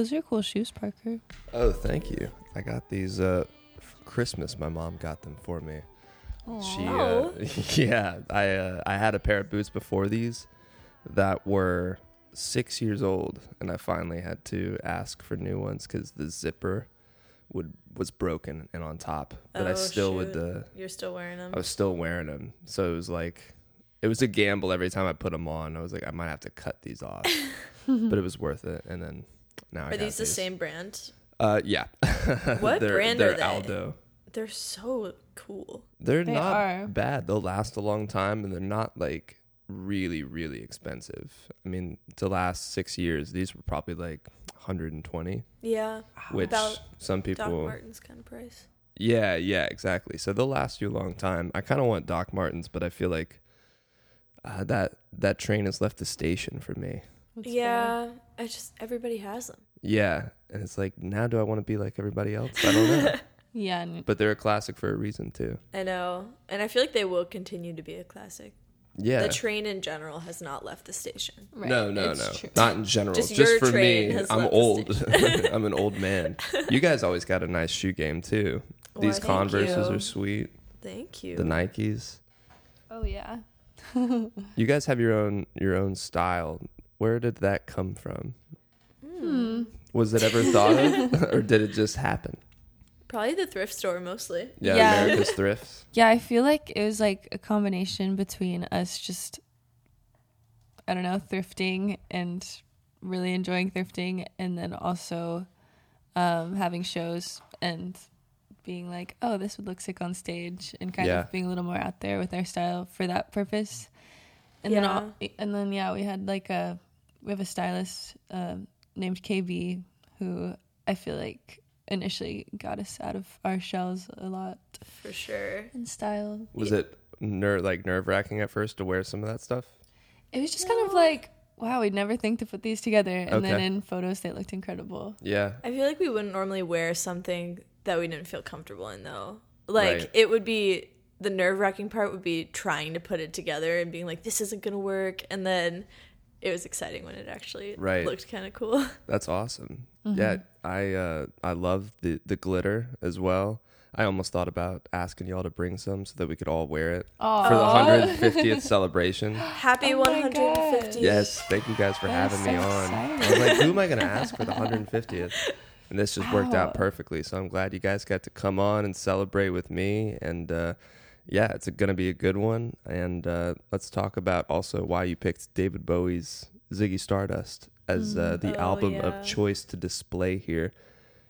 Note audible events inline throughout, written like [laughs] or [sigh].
those are cool shoes, Parker. Oh, thank you. I got these uh, for Christmas. My mom got them for me. She, uh, [laughs] yeah, I uh, I had a pair of boots before these that were six years old, and I finally had to ask for new ones because the zipper would was broken and on top. But I Oh, still would shoot. the You're still wearing them. I was still wearing them, so it was like it was a gamble every time I put them on. I was like, I might have to cut these off, [laughs] but it was worth it. And then now Are got these the same brand? Uh, yeah. [laughs] What they're, brand they're are they? Aldo. They're so cool. They're They not are. bad. They'll last a long time, and they're not like really, really expensive. I mean, to last six years, these were probably like 120, Yeah. which About some people. Doc. Martens kind of price. Yeah, yeah, exactly. So they'll last you a long time. I kind of want Doc Martens, but I feel like uh, that that train has left the station for me. That's fair. yeah. I just everybody has them. Yeah, and it's like now, do I want to be like everybody else? I don't know. [laughs] Yeah. and- but they're a classic for a reason too. I know, and I feel like they will continue to be a classic. Yeah. The train in general has not left the station. right, No, no, it's no. true. Not in general. Just Just, your for train me. has I'm left the old. [laughs] [laughs] I'm an old man. You guys always got a nice shoe game too. Why, These thank Converses you. are sweet. Thank you. The Nikes. Oh yeah. You guys have your own your own style. Where did that come from? Hmm. Was it ever thought of, [laughs] or did it just happen? Probably the thrift store mostly. Yeah, Yeah. America's thrifts. Yeah, I feel like it was like a combination between us just I don't know, thrifting and really enjoying thrifting and then also um having shows and being like, "Oh, this would look sick on stage," and kind Yeah. of being a little more out there with our style for that purpose. And then all, and then yeah, we had like a we have a stylist um, named KB who I feel like initially got us out of our shells a lot For sure. in style. Was it ner- like nerve wracking at first to wear some of that stuff? It was just kind of like, wow, we'd never think to put these together. And then in photos, they looked incredible. Yeah. I feel like we wouldn't normally wear something that we didn't feel comfortable in though. Like Right. it would be the nerve wracking part would be trying to put it together and being like, this isn't gonna work and then it was exciting when it actually Right. looked kinda cool. [laughs] That's awesome. Mm-hmm. Yeah, I uh, I love the the glitter as well. I almost thought about asking y'all to bring some so that we could all wear it Oh, for the 150th celebration. [laughs] Happy Oh my 150. Yes, thank you guys for That is having me so on. I was like, who am I going [laughs] to ask for the 150th? And this just worked out perfectly. So I'm glad you guys got to come on and celebrate with me. And uh, yeah, it's going to be a good one. And uh, let's talk about also why you picked David Bowie's Ziggy Stardust as uh, the Oh, album yeah. of choice to display here.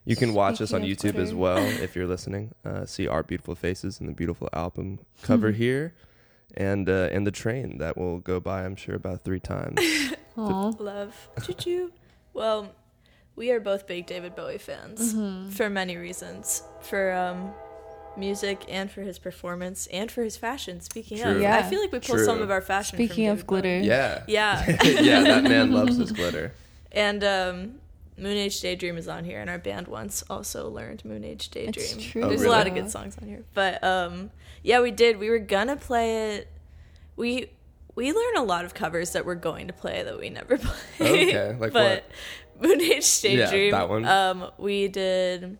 You can watch us on Speaking of YouTube as well [laughs] if you're listening. Uh, see our beautiful faces and the beautiful album [laughs] cover here, and uh, and the train that will go by. I'm sure about three times. [laughs] Aw. Love. Choo choo. Well, we are both big David Bowie fans Mm-hmm. for many reasons. For um music and for his performance and for his fashion. Speaking True. of, Yeah. I feel like we pull True. some of our fashion. from Speaking of David Bowie. glitter. Yeah. [laughs] Yeah. [laughs] yeah, that man [laughs] loves his glitter. And um, Moon Age Daydream is on here, and our band once also learned Moon Age Daydream. It's true. Oh, There's a lot of good songs on here, but um, yeah, we did. We were gonna play it. We we learn a lot of covers that we're going to play that we never play. Okay, like but Moon Age Yeah, Daydream. that one. Um, we did.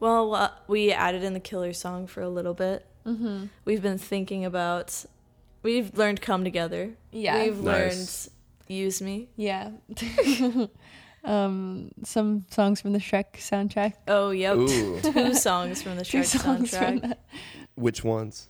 Well, uh, we added in the killer song for a little bit. Mm-hmm. We've been thinking about. We've learned "Come Together." Yeah. We've Nice. learned "Use Me." Yeah. [laughs] um, some songs from the Shrek soundtrack. Oh, yep. Ooh, [laughs] Two songs from the Two Shrek songs from soundtrack. that. which ones?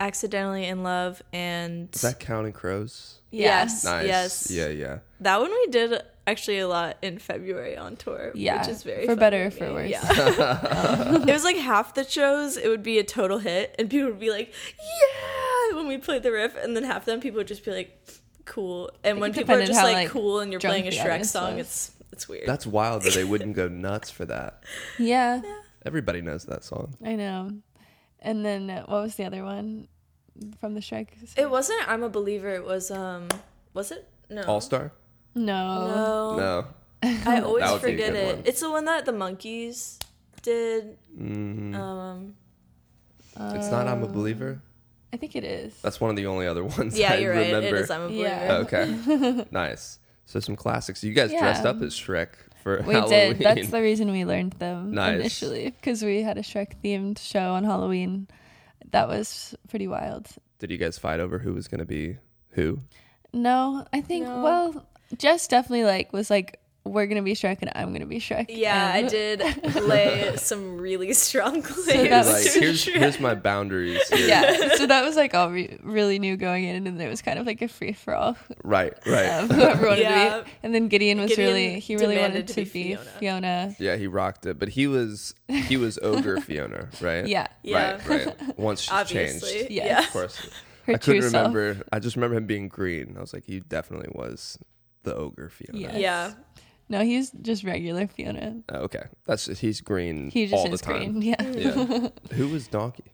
Accidentally in Love and Is that Counting Crows? yes, Nice. yes. Yeah, yeah. That one we did actually a lot in February on tour. Yeah, which is very for fun better or for me. worse. Yeah. it was like half the shows it would be a total hit, and people would be like, "Yeah!" when we played the riff, and then half of them people would just be like, "Cool." And Like, when people are just how, like, like, cool, and you're playing a Shrek song, was. it's it's weird. That's wild that they [laughs] wouldn't go nuts for that. Yeah, Everybody knows that song. I know. And then uh, what was the other one from the Shrek? it wasn't. I'm a believer. It was um. Was it? No. All Star? No. No. No. I always That would be a forget it. one. It's the one that the monkeys did. Mhm. Um, it's not I'm a Uh, Believer. I think it is. That's one of the only other [laughs] ones yeah, I you're right. remember. It is. I'm a believer. Yeah. Okay. [laughs] nice. So some classics. You guys dressed up as Shrek for We Halloween. did. That's the reason we learned them Nice. initially because we had a Shrek themed show on Halloween. That was pretty wild. Did you guys fight over who was going to be who? No, I think No. well, Jess definitely like was like we're gonna be Shrek and I'm gonna be Shrek. Yeah, I did [laughs] lay some really strong claims. that Like, was- here's here's my boundaries. Here. Yeah, [laughs] so that was like all we really knew going in, and then it was kind of like a free for all. Right, right. Um, [laughs] whoever wanted Yeah. to be, and then Gideon was Gideon really he really wanted to to, be be, Fiona. Fiona. Yeah, he rocked it, but he was he was ogre Fiona, right? Yeah, Yeah. Right, right. Once she's Obviously. changed, Yes. Yeah. of course. her I couldn't self. remember. I just remember him being green. I was like, he definitely was the ogre Fiona. Yeah. Yeah. No, he's just regular Fiona. Oh, okay, that's just, he's green He just all the is time. green. Yeah. Yeah. Who was Donkey?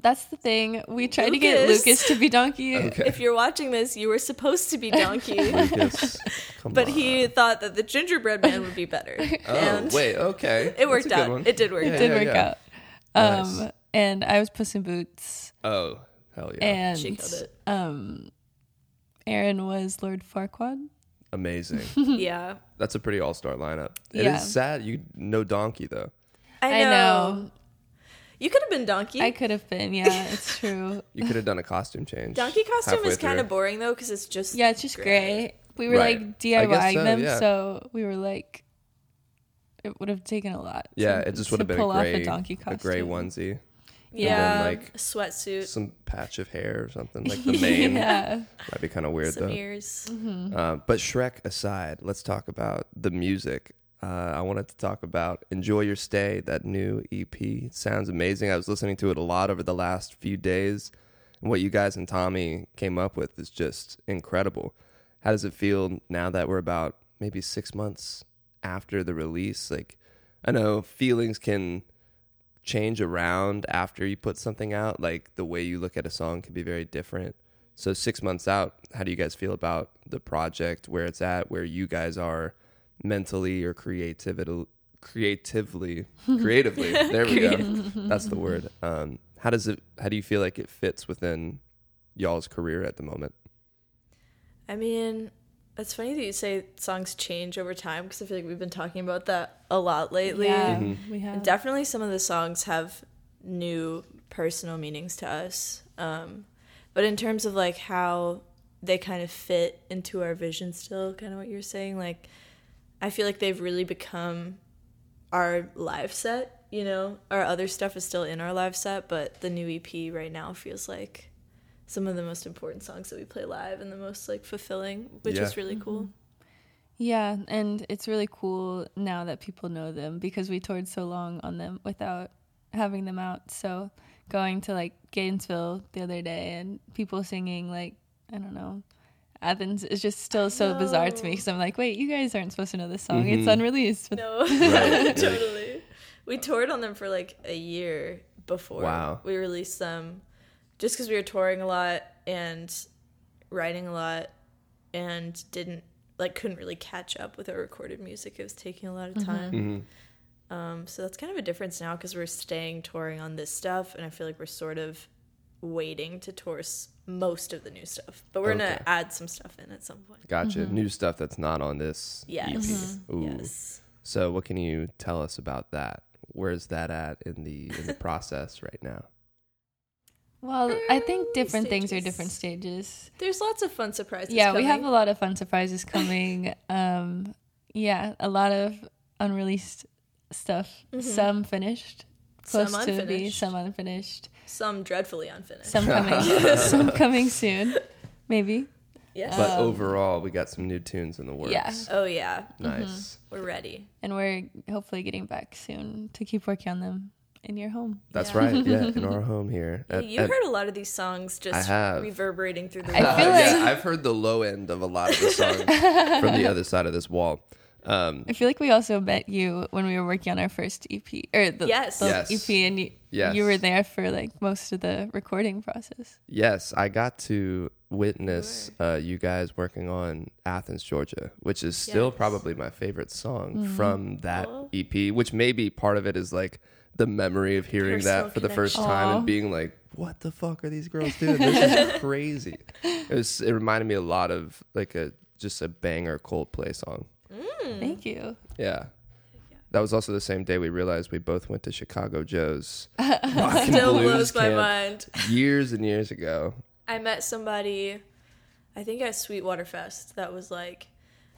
That's the thing. We tried to get Lucas. Lucas to be Donkey. [laughs] Okay. If you're watching this, you were supposed to be Donkey, [laughs] Lucas. Come but on. he thought that the gingerbread man would be better. [laughs] Oh and wait, okay. it worked That's a out. one. It did work Yeah, out. Did yeah, work yeah. out. Nice. Um, and I was Puss in Boots, Oh hell yeah! and She killed it. um, Aaron was Lord Farquaad. Amazing. [laughs] Yeah. That's a pretty all star lineup. It is Yeah. sad you no Donkey though. I know. I know. You could have been Donkey. I could have been. Yeah, [laughs] it's true. You could have done a costume change. Donkey costume halfway is kind of through. boring though, because it's just Yeah, it's just gray. We were Right. like I guess DIYing so, them, yeah. so we were like, it would have taken a lot. Yeah, to- it just to would have been pull a off gray, a donkey a costume. gray onesie, Yeah, like, a sweatsuit, some patch of hair or something like [laughs] the mane. yeah, Might be kind of weird some though. ears. Uh, but Shrek aside, let's talk about the music. Uh, I wanted to talk about "Enjoy Your Stay," that new EP. It sounds amazing. I was listening to it a lot over the last few days, and what you guys and Tommy came up with is just incredible. How does it feel now that we're about maybe six months after the release? Like, I know feelings can change around after you put something out. Like the way you look at a song can be very different. So six months out, how do you guys feel about the project, where it's at, where you guys are mentally or creativity, creatively, [laughs] creatively? there we go. That's the word. Um, how does it? How do you feel like it fits within y'all's career at the moment? I mean, it's funny that you say songs change over time because I feel like we've been talking about that a lot lately. yeah, Mm-hmm. we have. And definitely some of the songs have new personal meanings to us. Um, but in terms of like how they kind of fit into our vision still, kind of what you're saying, like I feel like they've really become our live set, you know? Our other stuff is still in our live set, but the new EP right now feels like some of the most important songs that we play live and the most like fulfilling, which Yeah. is really cool. Yeah, and it's really cool now that people know them because we toured so long on them without having them out. So going to like Gainesville the other day and people singing like I don't know. Athens is just still so bizarre to me because I'm like, wait, you guys aren't supposed to know this song. It's Mhm. unreleased. But No, [laughs] [laughs] Right. totally. We toured on them for like a year before Wow. we released them, just because we were touring a lot and writing a lot, and didn't like couldn't really catch up with our recorded music. It was taking a lot of time. Mm-hmm. Um, so that's kind of a difference now because we're staying touring on this stuff, and I feel like we're sort of waiting to tour most of the new stuff, but we're Okay. gonna add some stuff in at some point. Gotcha. New stuff that's not on this Yes. EP. Ooh. Yes. So what can you tell us about that? Where's that at in the in the process right now? Well, I think Early different things are different stages. There's lots of fun surprises. yeah, we have a lot of fun surprises coming. [laughs] um, yeah, a lot of unreleased stuff. Some finished, close Some to be unfinished. some unfinished. some dreadfully unfinished. Some coming, [laughs] some coming soon, maybe. yes. But Um, overall, we got some new tunes in the works. yeah. oh yeah, Nice. we're ready. And we're hopefully getting back soon to keep working on them in your home. That's Yeah. right. Yeah, in [laughs] our home here. Yeah, At- you at- heard a lot of these songs just I have. reverberating through the I feel like- yeah, I've heard the low end of a lot of the songs from the other side of this wall. Um, I feel like we also met you when we were working on our first EP or the, Yes. the Yes. EP, and you, Yes. you were there for like most of the recording process. yes, I got to witness uh, you guys working on Athens, Georgia, which is still Yes. probably my favorite song Mm-hmm. from that Aw. EP, which maybe part of it is like the memory of hearing Personal that for the first connection. time Aw. and being like, what the fuck are these girls doing? This is [laughs] crazy. It was it reminded me a lot of like a just a banger Coldplay song. Mm. Thank you. Yeah. That was also the same day we realized we both went to Chicago Joe's [laughs] rock and Still blues blows my camp mind. years and years ago. I met somebody, I think at Sweetwater Fest, that was like,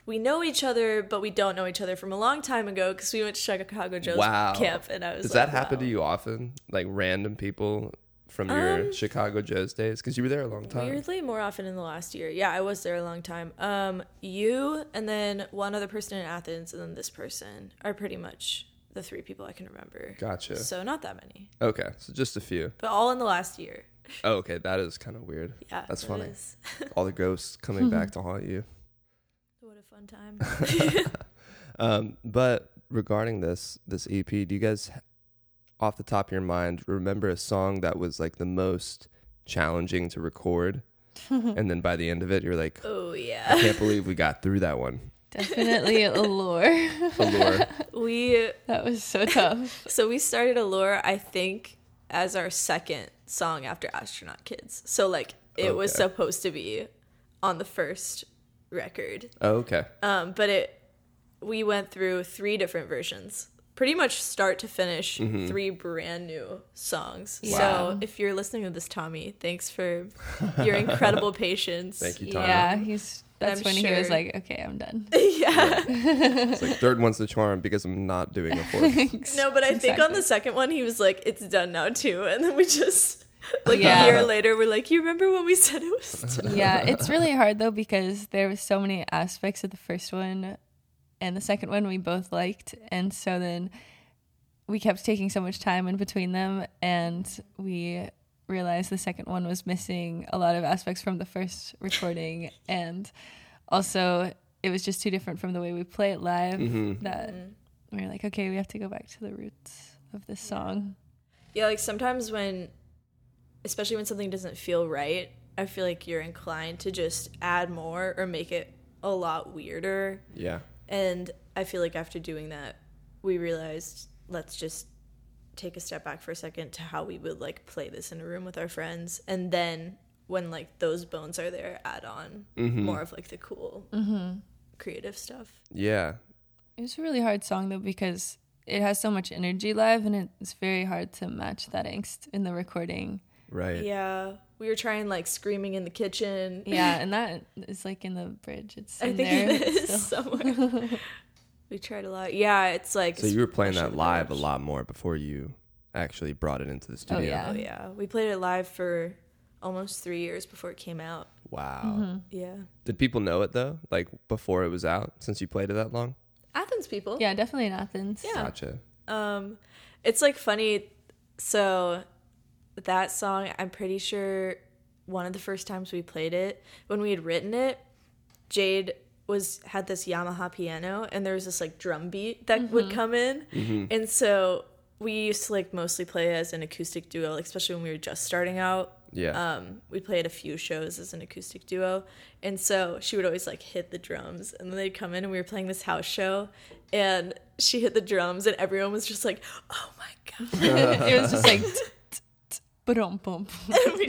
we know each other, but we don't know each other from a long time ago because we went to Chicago Joe's Wow. camp, and I was. Does like, that happen wow. to you often? Like random people from your Um, Chicago Joe's days? Because you were there a long time. Weirdly, more often in the last year. Yeah, I was there a long time. Um, you and then one other person in Athens, and then this person are pretty much the three people I can remember. Gotcha. So not that many, Okay, so just a few. but all in the last year. Oh, okay, that is kind of weird. [laughs] Yeah, That's funny. [laughs] All the ghosts coming back to haunt you. What fun time. [laughs] [laughs] Um, but regarding this this EP, do you guys, off the top of your mind, remember a song that was like the most challenging to record, [laughs] and then by the end of it, you're like, oh yeah, I can't believe we got through that one. Definitely Allure. Allure. we That was so tough. So we started Allure, I think, as our second song after Astronaut Kids. So like it was supposed to be on the first record. Oh, okay. Um, but it we went through three different versions. Pretty much start to finish, Mm-hmm. three brand new songs. Wow. So if you're listening to this, Tommy, thanks for your [laughs] incredible patience. Thank you, Tommy. Yeah, he's. That's I'm when he was like, "Okay, I'm done." [laughs] yeah. It's like third one's the charm because I'm not doing a fourth. [laughs] No, but I think on the second one he was like, "It's done now too," and then we just [laughs] like Yeah. a year later we're like, "You remember when we said it was?" [laughs] Yeah, it's really hard though because there was so many aspects of the first one and the second one we both liked, and so then we kept taking so much time in between them, and we realized the second one was missing a lot of aspects from the first recording, and also it was just too different from the way we play it live Mhm. that we were like, okay, we have to go back to the roots of this song. Yeah, like sometimes when, especially when something doesn't feel right, I feel like you're inclined to just add more or make it a lot weirder. Yeah. And I feel like after doing that, we realized let's just take a step back for a second to how we would like play this in a room with our friends, and then when like those bones are there, add on Mhm. more of like the cool Mm-hmm. creative stuff. Yeah. It was a really hard song though because it has so much energy live and it's very hard to match that angst in the recording. Right. Yeah, we were trying like screaming in the kitchen. Yeah, [laughs] and that is like in the bridge. It's I in think there it is still. somewhere. [laughs] we tried a lot. Yeah, it's like So you were playing that with the live a lot more before you actually brought it into the studio. yeah. Oh yeah, we played it live for almost three years before it came out. Wow. Mm-hmm. Yeah, Did people know it though? Like before it was out, since you played it that long? Athens people. Yeah, definitely in Athens. Yeah. Gotcha. Um, it's like funny. So that song, I'm pretty sure one of the first times we played it, when we had written it, Jade was had this Yamaha piano, and there was this like drum beat that would come in, and so we used to like mostly play as an acoustic duo, like, especially when we were just starting out. Yeah. Um, we played a few shows as an acoustic duo, and so she would always like hit the drums, and then they'd come in, and we were playing this house show, and she hit the drums, and everyone was just like, "Oh my god!" [laughs] [laughs] it was just like boom boom. [laughs] and, we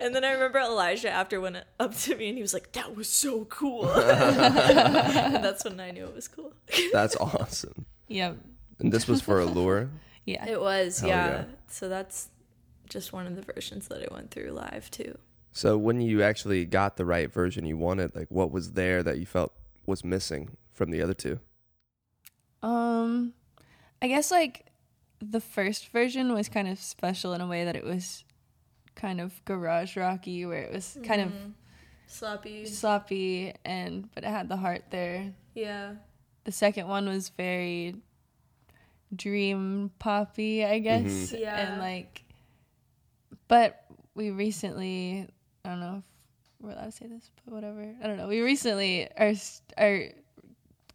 and then I remember Elijah after went up to me, and he was like, "That was so cool." [laughs] and that's when I knew it was cool. That's awesome. Yeah. And this was for Allure. Yeah. It was, yeah. yeah. So that's just one of the versions that I went through live too. So when you actually got the right version you wanted, like what was there that you felt was missing from the other two? Um, I guess like the first version was kind of special in a way that it was kind of garage rocky, where it was kind Mm-hmm. sloppy. of sloppy and but it had the heart there. Yeah. The second one was very dream poppy, I guess, Mhm. Yeah. and like. But we recently, I don't know if we're allowed to say this, but whatever. I don't know. We recently are are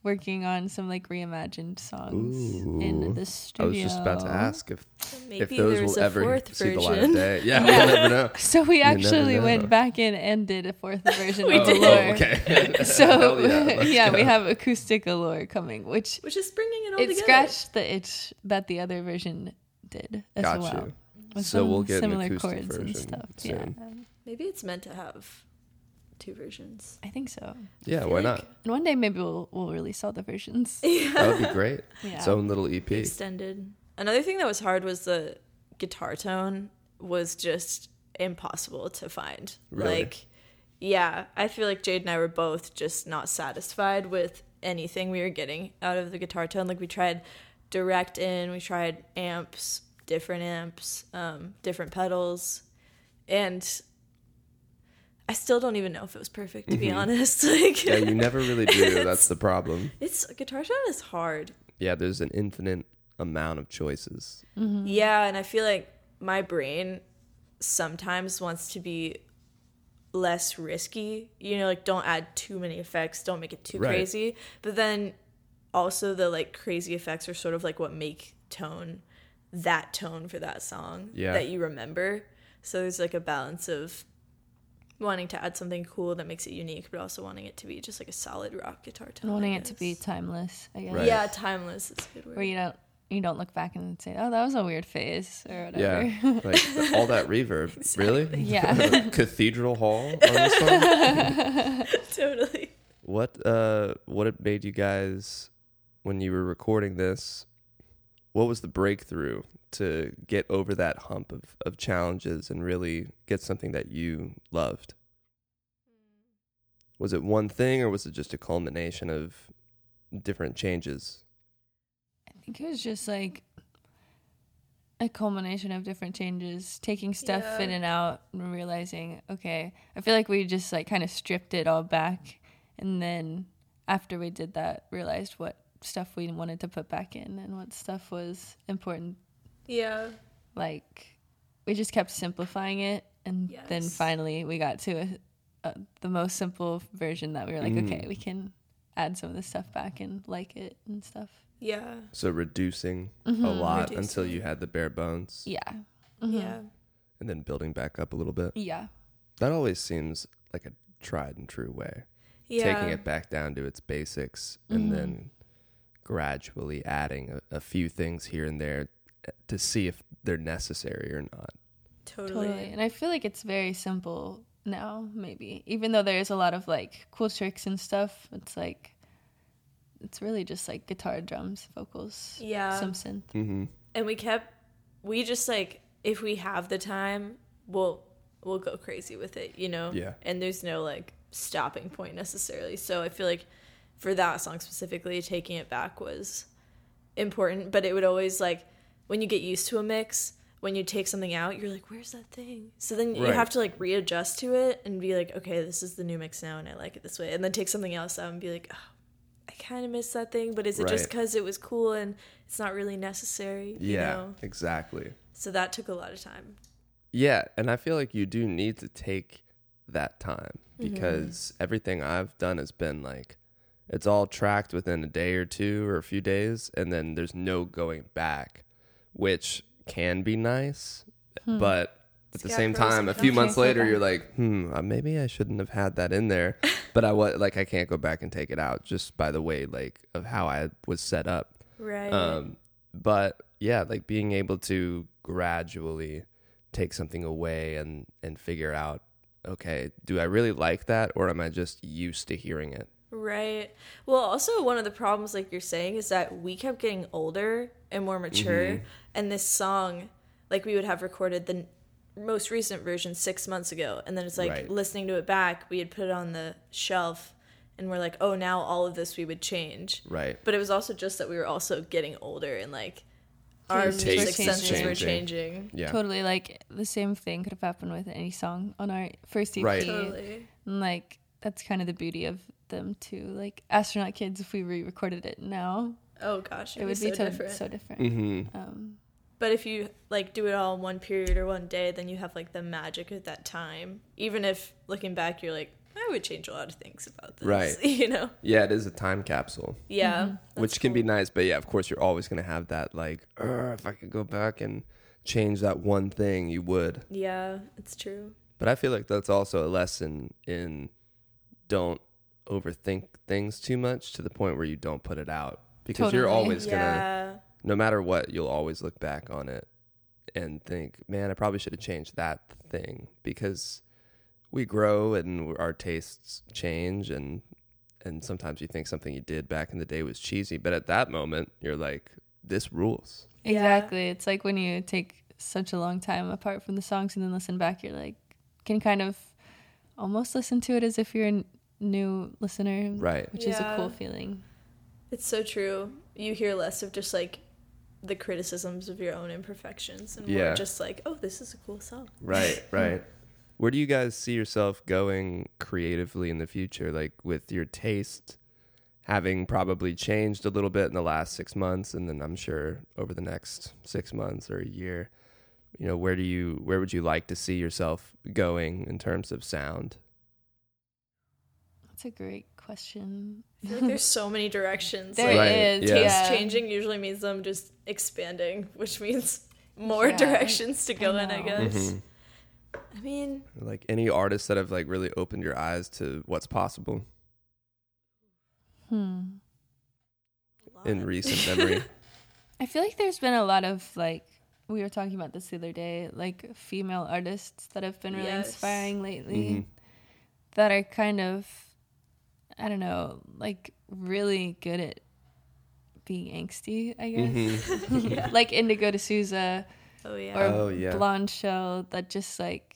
working on some like reimagined songs Ooh. in the studio. I was just about to ask if So if those there's will a ever fourth see the light of day. Yeah, [laughs] we'll never know. So we never actually went back in and did a fourth [laughs] version We of did. Allure. Oh, okay. [laughs] So yeah, yeah, we have acoustic Allure coming, which Which is bringing it all it together. scratched the itch that the other version did as Got well. you. With So some we'll get an similar acoustic chords and stuff. soon. Yeah. Maybe it's meant to have two versions. I think so. Yeah, why like- not? And one day maybe we'll we'll release all the versions. [laughs] Yeah. That would be great. Yeah. Its own little EP. Extended. Another thing that was hard was the guitar tone was just impossible to find. Really? Like, yeah, I feel like Jade and I were both just not satisfied with anything we were getting out of the guitar tone. Like we tried direct in, we tried amps, different amps, um, different pedals, and I still don't even know if it was perfect to be Mhm. honest. [laughs] Like, yeah, you never really do. That's [laughs] the problem. it's guitar tone is hard. Yeah, there's an infinite amount of choices. Mm-hmm. Yeah, and I feel like my brain sometimes wants to be less risky. You know, like don't add too many effects, don't make it too Right. crazy. But then also the like crazy effects are sort of like what make tone that tone for that song Yeah. that you remember. So there's like a balance of wanting to add something cool that makes it unique, but also wanting it to be just like a solid rock guitar tone. I wanting it to be timeless, I guess. Right. Yeah, timeless is a good word. Where you don't you don't look back and say, "Oh, that was a weird phase" or whatever. Yeah, like [laughs] all that reverb. [laughs] Really? Yeah. [laughs] Cathedral Hall on this song. totally. What uh what it made you guys when you were recording this? What was the breakthrough to get over that hump of, of challenges and really get something that you loved? Was it one thing or was it just a culmination of different changes? I think it was just like a culmination of different changes, taking stuff Yeah. in and out and realizing, okay, I feel like we just like kind of stripped it all back and then after we did that realized what stuff we wanted to put back in and what stuff was important. Yeah. Like we just kept simplifying it and then finally we got to a, a, the most simple version that we were like, Mm. okay, we can add some of this stuff back and like it and stuff. Yeah. So reducing a Mhm. lot Reducing. until you had the bare bones Yeah. Mhm. Yeah. and then building back up a little bit. Yeah. That always seems like a tried and true way. Yeah. taking it back down to its basics and Mhm. then gradually adding a, a few things here and there to see if they're necessary or not. Totally. Totally. And I feel like it's very simple now, maybe. Even though there's a lot of like cool tricks and stuff, it's like it's really just like guitar, drums, vocals, Yeah. some synth. Mm-hmm. and we kept we just like if we have the time, we'll we'll go crazy with it, you know? Yeah. And there's no like stopping point necessarily. So I feel like for that song specifically, taking it back was important, but it would always like when you get used to a mix, when you take something out, you're like, "Where's that thing?" So then you Right. have to like readjust to it and be like, "Okay, this is the new mix now, and I like it this way." And then take something else out and be like, "Oh, I kind of miss that thing, but is it just Right. because it was cool and it's not really necessary?" You Yeah, know? exactly. So that took a lot of time. Yeah, and I feel like you do need to take that time Mm-hmm. because everything I've done has been like it's all tracked within a day or two or a few days and then there's no going back, which can be nice, but at the same time, a few months later, you're like, hmm, uh, maybe I shouldn't have had that in there. [laughs] but I was like, I can't go back and take it out just by the way, like, of how I was set up. Right. Um, but yeah, like being able to gradually take something away and and figure out, okay, do I really like that, or am I just used to hearing it? Right. Well, also one of the problems, like you're saying, is that we kept getting older and more mature, Mm-hmm. and this song, like we would have recorded the most recent version six months ago, and then it's like Right. listening to it back, we had put it on the shelf, and we're like, oh, now all of this we would change. Right. But it was also just that we were also getting older and like our Tastes music were senses were changing. changing. Yeah. Totally. Like the same thing could have happened with any song on our first EP. Right. Totally. And like that's kind of the beauty of them to Like Astronaut Kids, if we re-recorded it now, Oh gosh, it would be be so to- different. so different. Mm-hmm. Um, But if you like do it all in one period or one day, then you have like the magic of that time. Even if looking back, you're like, I would change a lot of things about this. Right. [laughs] You know? Yeah, it is a time capsule, Yeah. which that's can be nice. But yeah, of course, you're always gonna have that like, if I could go back and change that one thing, you would. Yeah, it's true. But I feel like that's also a lesson in don't overthink things too much to the point where you don't put it out because you're Totally. always gonna no matter what you'll always look back on it and think man i probably should have changed that thing because we grow and our tastes change and and sometimes you think something you did back in the day was cheesy, but at that moment you're like this rules. Yeah. Exactly. It's like when you take such a long time apart from the songs and then listen back, you're like, can kind of almost listen to it as if you're a n- new listener, Right. which is a cool feeling. It's so true. You hear less of just like the criticisms of your own imperfections and Yeah. more just like, oh, this is a cool song. Right, [laughs] right. Where do you guys see yourself going creatively in the future? Like with your taste having probably changed a little bit in the last six months, and then I'm sure over the next six months or a year, you know, where do you where would you like to see yourself going in terms of sound? That's a great question. Like there's so many directions. There like, Right, is, yeah. taste yeah. changing usually means them just expanding, which means more Yeah, directions to go in, I know. guess. Mhm. I mean, Like any artists that have like really opened your eyes to what's possible Hmm. in recent [laughs] memory. I feel like there's been a lot of like we were talking about this the other day, like female artists that have been really Yes. inspiring lately Mhm. that are kind of I don't know, like really good at being angsty, I guess. Mhm. [laughs] [laughs] Yeah. like Indigo De Souza Oh yeah. or Oh, yeah. Blondshell that just like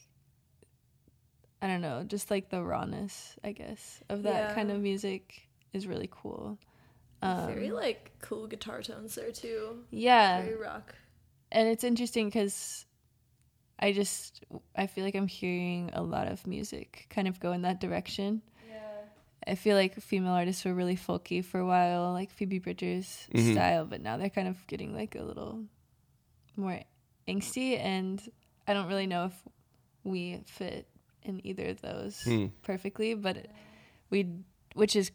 I don't know, just like the rawness, I guess, of that Yeah. kind of music is really cool. Very Um, like cool guitar tones there too. yeah, Very rock. and it's interesting because I just I feel like I'm hearing a lot of music kind of go in that direction. Yeah. I feel like female artists were really folky for a while, like Phoebe Bridgers Mhm. style, but now they're kind of getting like a little more angsty, and I don't really know if we fit in either of those Hmm. perfectly, but we, which is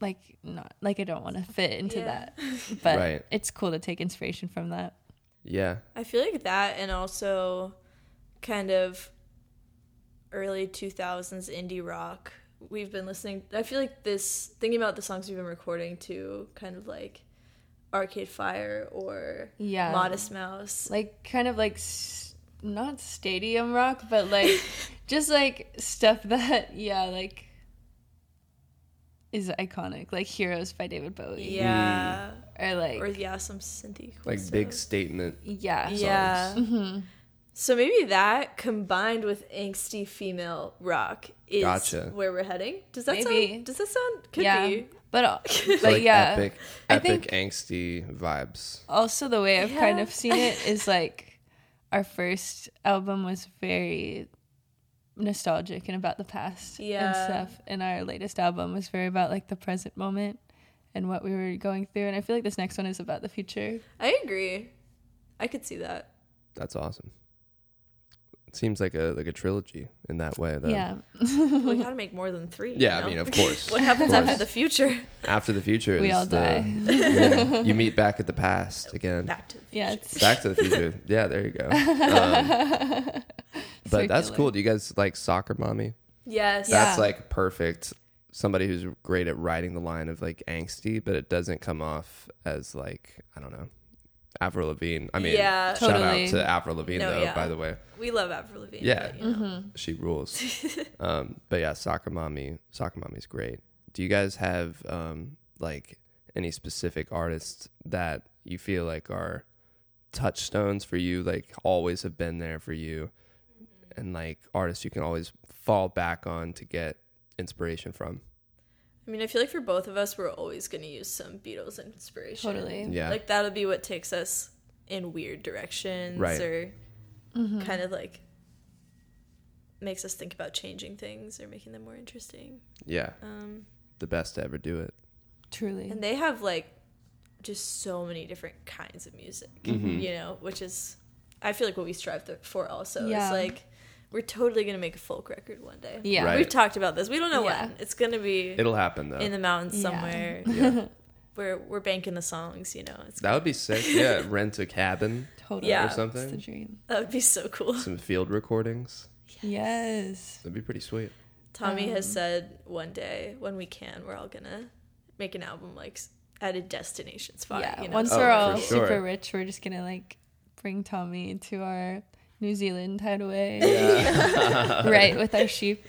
like not like I don't want to fit into Yeah. that, [laughs] but Right. it's cool to take inspiration from that. Yeah. I feel like that and also kind of early 2000s indie rock. We've been listening. I feel like this, thinking about the songs we've been recording to kind of like Arcade Fire or Yeah, Modest Mouse. like kind of like s- not stadium rock, but like [laughs] just like stuff that yeah, like is iconic, like Heroes by David Bowie, yeah. or like Or yeah, some synthy. cool Like big statement. yeah, Yeah. hmm So maybe that combined with angsty female rock is Gotcha. where we're heading. Does that Maybe. sound? Does that sound? Could yeah, be. but uh, [laughs] but like yeah, epic I epic think- angsty vibes. also the way I've kind of seen it is [laughs] like our first album was very nostalgic and about the past and stuff and our latest album was very about like the present moment and what we were going through and I feel like this next one is about the future. I agree. I could see that. That's awesome. It seems like a like a trilogy in that way though. Yeah. we [laughs] gotta make more than three. Yeah, you I mean, of course. [laughs] what happens Of after the future? After the future We is all the- die. yeah, you meet back at the past [laughs] again. Back to the future. it's Back to the future. Yeah, there you go. Um, but that's cool. Do you guys like soccer mommy? Yes. Yeah. That's like perfect. Somebody who's great at writing the line of like angsty, but it doesn't come off as like I don't know, Avril Lavigne. I mean, Yeah. shout Totally. out to Avril Lavigne No, though. yeah. By the way, We love Avril Lavigne. Yeah. but, you know. Mhm. she rules. [laughs] um, but yeah, soccer mommy, soccer mommy's great. Do you guys have um, like any specific artists that you feel like are touchstones for you, like always have been there for you, and like artists you can always fall back on to get inspiration from? I mean, I feel like for both of us, we're always gonna use some Beatles inspiration. Totally. Yeah, Like that'll be what takes us in weird directions Right. or Mhm. kind of like makes us think about changing things or making them more interesting. yeah, Um, the best to ever do it. truly. and they have like just so many different kinds of music, Mhm. you know, which is I feel like what we strive for also. Yeah. It's like we're totally gonna make a folk record one day. Yeah. Right. We've talked about this. We don't know Yeah. when. It's gonna be It'll happen though. in the mountains somewhere. yeah. [laughs] We're we're banking the songs, you know. It's That would be sick. Yeah, [laughs] rent a cabin, Totally. Yeah. Or It's something. the dream. that would be so cool. some field recordings. Yes. That'd be pretty sweet. Tommy has Um, said one day when we can, we're all gonna make an album like at a destination spot. yeah. you know? Once Oh, we're all sure. super rich, we're just gonna like bring Tommy to our New Zealand hideaway, Yeah. [laughs] right, with our sheep.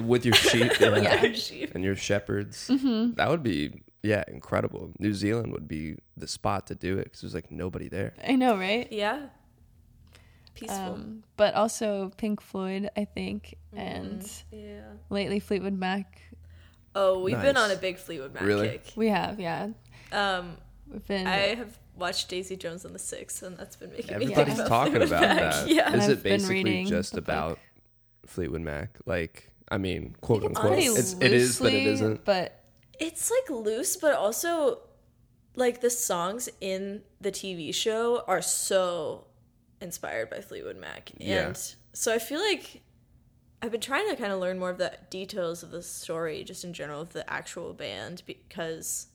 With your sheep yeah. Yeah. Sheep. and your shepherds. Mm-hmm. That would be yeah incredible. New Zealand would be the spot to do it because there's like nobody there. I know, right? Yeah. Peaceful. Um, but also Pink Floyd, I think, and yeah. lately Fleetwood Mac. Oh, we've been on a big Fleetwood Mac Really? kick. We have, yeah, Um, we've been. I have watched Daisy Jones and the Six, and that's been making me Everybody's think about talking Fleetwood about Mac. that. Yeah. Is I've it been basically reading just the book. about Fleetwood Mac? Like, I mean, quote think it's unquote. honestly It's, it is, but it loosely, isn't. But It's like loose, but also like the songs in the TV show are so inspired by Fleetwood Mac. And Yeah. so I feel like I've been trying to kind of learn more of the details of the story just in general of the actual band because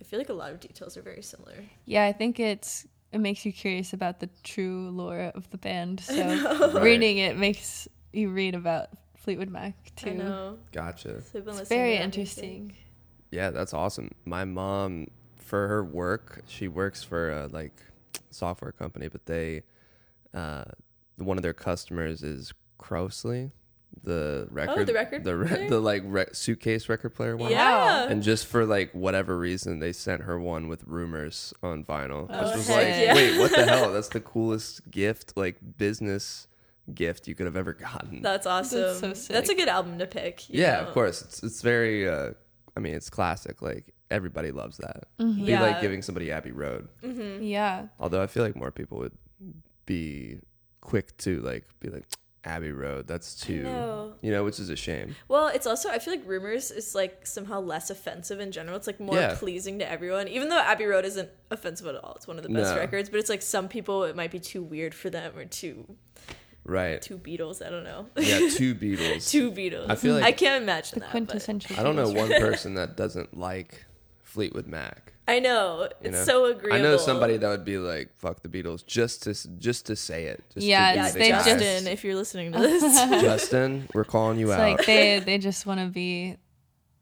I feel like a lot of details are very similar. yeah, I think it's it makes you curious about the true lore of the band. [laughs] So Right. reading it makes you read about Fleetwood Mac too. I too. know. Gotcha. So been It's very to interesting. Yeah, that's awesome. My mom, for her work, she works for a like software company, but they, uh, one of their customers is Crosley, the record, Oh, the record the re- the like re- suitcase record player one. Yeah. And just for like whatever reason, they sent her one with rumors on vinyl. Oh, which was heck like, yeah. wait, what the hell? [laughs] That's the coolest gift, like business gift you could have ever gotten. That's awesome. so That's, a good album to pick. you yeah, know? of course. It's it's very. Uh, I mean, it's classic. Like everybody loves that. Mm-hmm. Be like giving somebody Abbey Road. Yeah, Although I feel like more people would be quick to like be like Abbey Road. That's too, know. you know, which is a shame. Well, it's also I feel like rumors is like somehow less offensive in general. It's like more Yeah. pleasing to everyone, even though Abbey Road isn't offensive at all. It's one of the best No. records, but it's like some people it might be too weird for them or too Right. too Beatles. I don't know. Yeah, [laughs] two Beatles. Too Beatles. I feel like- I can't imagine the that. but- quintessential. I don't know Beatles one person that doesn't like Fleetwood Mac. I know it's You know? so agreeable. I know somebody that would be like, "Fuck the Beatles," just to just to say it. Just Yeah, to be Yeah, the they just- Justin, if you're listening to [laughs] this, Justin, we're calling you It's out. like they [laughs] they just want to be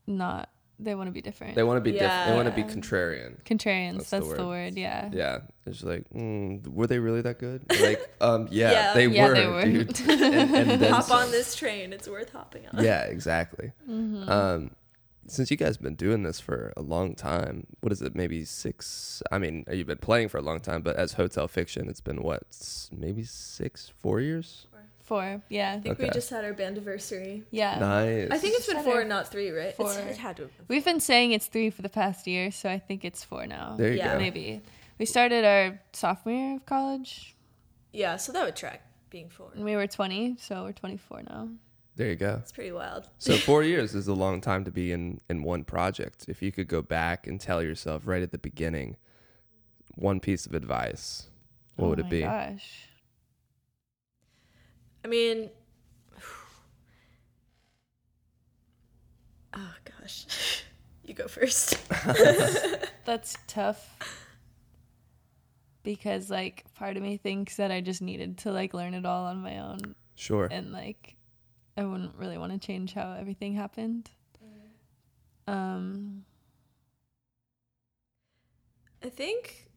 not. They want to be different. they want to be different. They want to be Yeah. contrarian. Contrarians. That's That's, the the, word. word. Yeah. Yeah, it's like, mm, were they really that good? Like, um, [laughs] yeah, Yeah. they, Yeah, were, they were. dude. and, and then hop some. on this train. It's worth hopping on. Yeah, exactly. Mm-hmm. Um, since you guys have been doing this for a long time, what is it? Maybe six? I mean, you've been playing for a long time, but as Hotel Fiction, it's been what? Maybe six, four years. Four. Yeah. I think we just had our band anniversary. Yeah. Nice. I think it's been four, not three, right? four. It's, it had to. Have been We've been saying it's three for the past year, so I think it's four now. There you Yeah. go. Maybe. We started our sophomore year of college. Yeah, so that would track being four. And we were 20, so we're 24 now. There you go. It's pretty wild. So [laughs] four years is a long time to be in in one project. If you could go back and tell yourself right at the beginning, one piece of advice, what oh would it my be? Gosh. I mean, [sighs] oh gosh, [laughs] you go first. [laughs] That's tough. Because like part of me thinks that I just needed to like learn it all on my own Sure. and like I wouldn't really want to change how everything happened. Um I think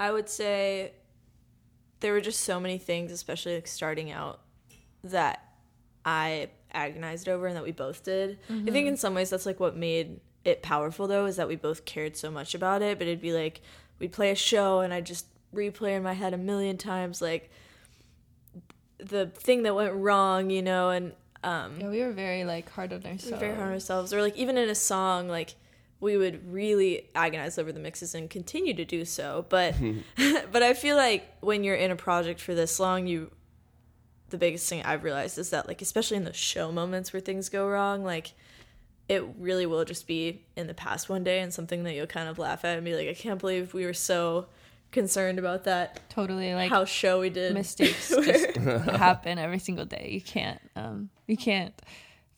I would say there were just so many things, especially like starting out, that I agonized over and that we both did. I think in some ways that's like what made it powerful though, is that we both cared so much about it. But it'd be like we'd play a show and I'd just replay in my head a million times like the thing that went wrong, you know, and um yeah, we were very like hard on we ourselves. were very hard on ourselves or like even in a song like we would really agonize over the mixes and continue to do so but [laughs] [laughs] but i feel like when you're in a project for this long you the biggest thing i've realized is that like especially in the show moments where things go wrong like it really will just be in the past one day and something that you'll kind of laugh at and be like i can't believe we were so concerned about that Totally like how show we did mistakes [laughs] just happen every single day. You can't um you can't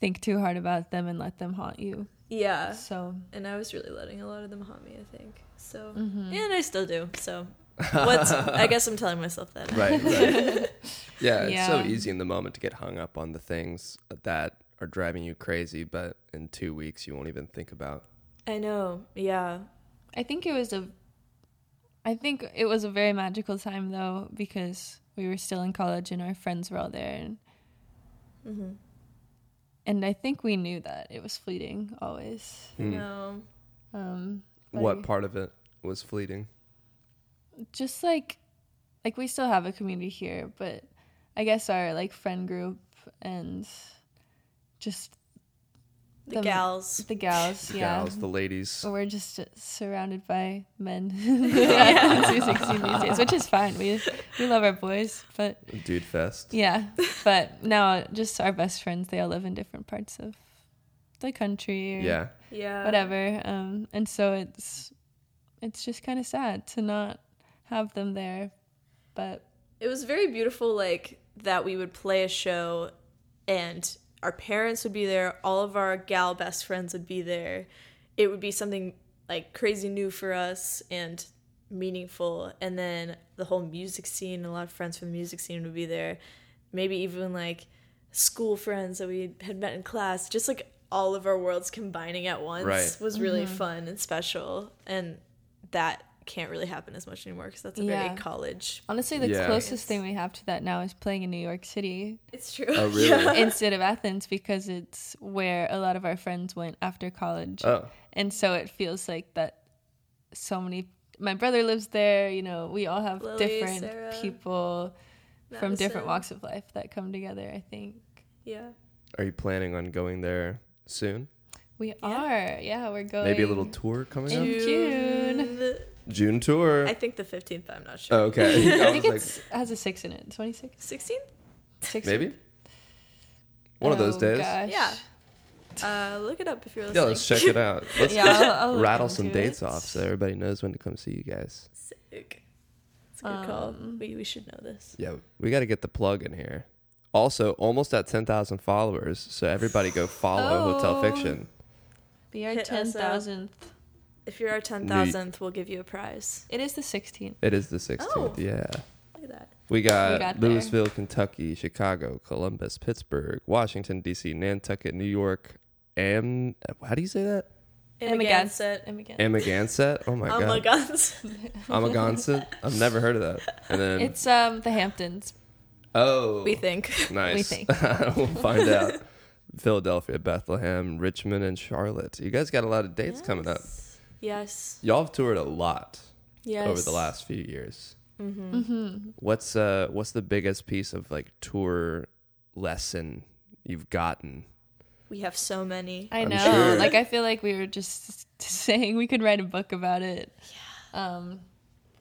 think too hard about them and let them haunt you. yeah So and I was really letting a lot of them haunt me. I think so, Mm-hmm. and I still do. So, [laughs] what's I guess I'm telling myself that. right, right. [laughs] Yeah, it's so easy in the moment to get hung up on the things that are driving you crazy, but in two weeks you won't even think about. I know. Yeah. I think it was a I I think it was a very magical time though because we were still in college and our friends were all there and Mm-hmm. and I think we knew that it was fleeting always. Hmm. No. Um, What like, part of it was fleeting? Just like, like we still have a community here, but I guess our like friend group and just The, The- gals. the gals, yeah. Gals, the ladies. We're just surrounded by men [laughs] [laughs] at 216 these days, which is fine. We we love our boys, but Dude fest. yeah. But now, just our best friends, they all live in different parts of the country or Yeah. Yeah. whatever. Um, and so it's it's just kind of sad to not have them there. But It was very beautiful, like that we would play a show and our parents would be there, all of our gal best friends would be there. It would be something like crazy new for us and meaningful. And then the whole music scene, a lot of friends from the music scene would be there. Maybe even like school friends that we had met in class. Just like all of our worlds combining at once Right. was really mm-hmm. fun and special. And that can't really happen as much anymore because that's a Yeah. very college honestly, the Yeah. closest thing we have to that now is playing in New York City It's true. Oh, [laughs] really? instead of Athens because it's where a lot of our friends went after college. Oh. and so it feels like that so many my brother lives there you know we all have Lily, different Sarah, people from different walks of life that come together i think Yeah. Are you planning on going there soon? We are yeah we're going Maybe a little tour coming In up? June. June tour. I think the 15th, I'm not sure. Oh, okay. [laughs] i I think was it's has a six in it 26 16th? like, maybe? One of those Oh, days. gosh. Yeah. Uh, look it up if you're listening. Yeah, let's check it [laughs] out. Let's yeah I'll, I'll rattle some into dates it. off so everybody knows when to come see you guys. Sick. It's a good call. Um, We, we should know this. Yeah, we got to get the plug in here. Also, almost at 10,000 followers, so everybody go follow Hotel Oh. Fiction. Be our Hit 10000th If you're our 10,000th, we'll give you a prize. it is the 16th It is the 16th, Oh. yeah. Look at that. We got, got there. Louisville, Kentucky, Chicago, Columbus, Pittsburgh, Washington, D.C., Nantucket, New York, Am. How do you say that? Amagansett. Amagansett. Amagansett? Oh my god. Amagansett. Amagansett? I've never heard of that. And then, it's um the hamptons oh. we think. Nice. We think. [laughs] we'll find out. Philadelphia, Bethlehem, Richmond, and Charlotte. You guys got a lot of dates coming up. Yes. Y'all have toured a lot Yes. over the last few years. Mm-hmm. mm-hmm. What's uh what's the biggest piece of like tour lesson you've gotten? We have so many. I I'm know. sure. Like I feel like we were just [laughs] saying we could write a book about it. Yeah. Um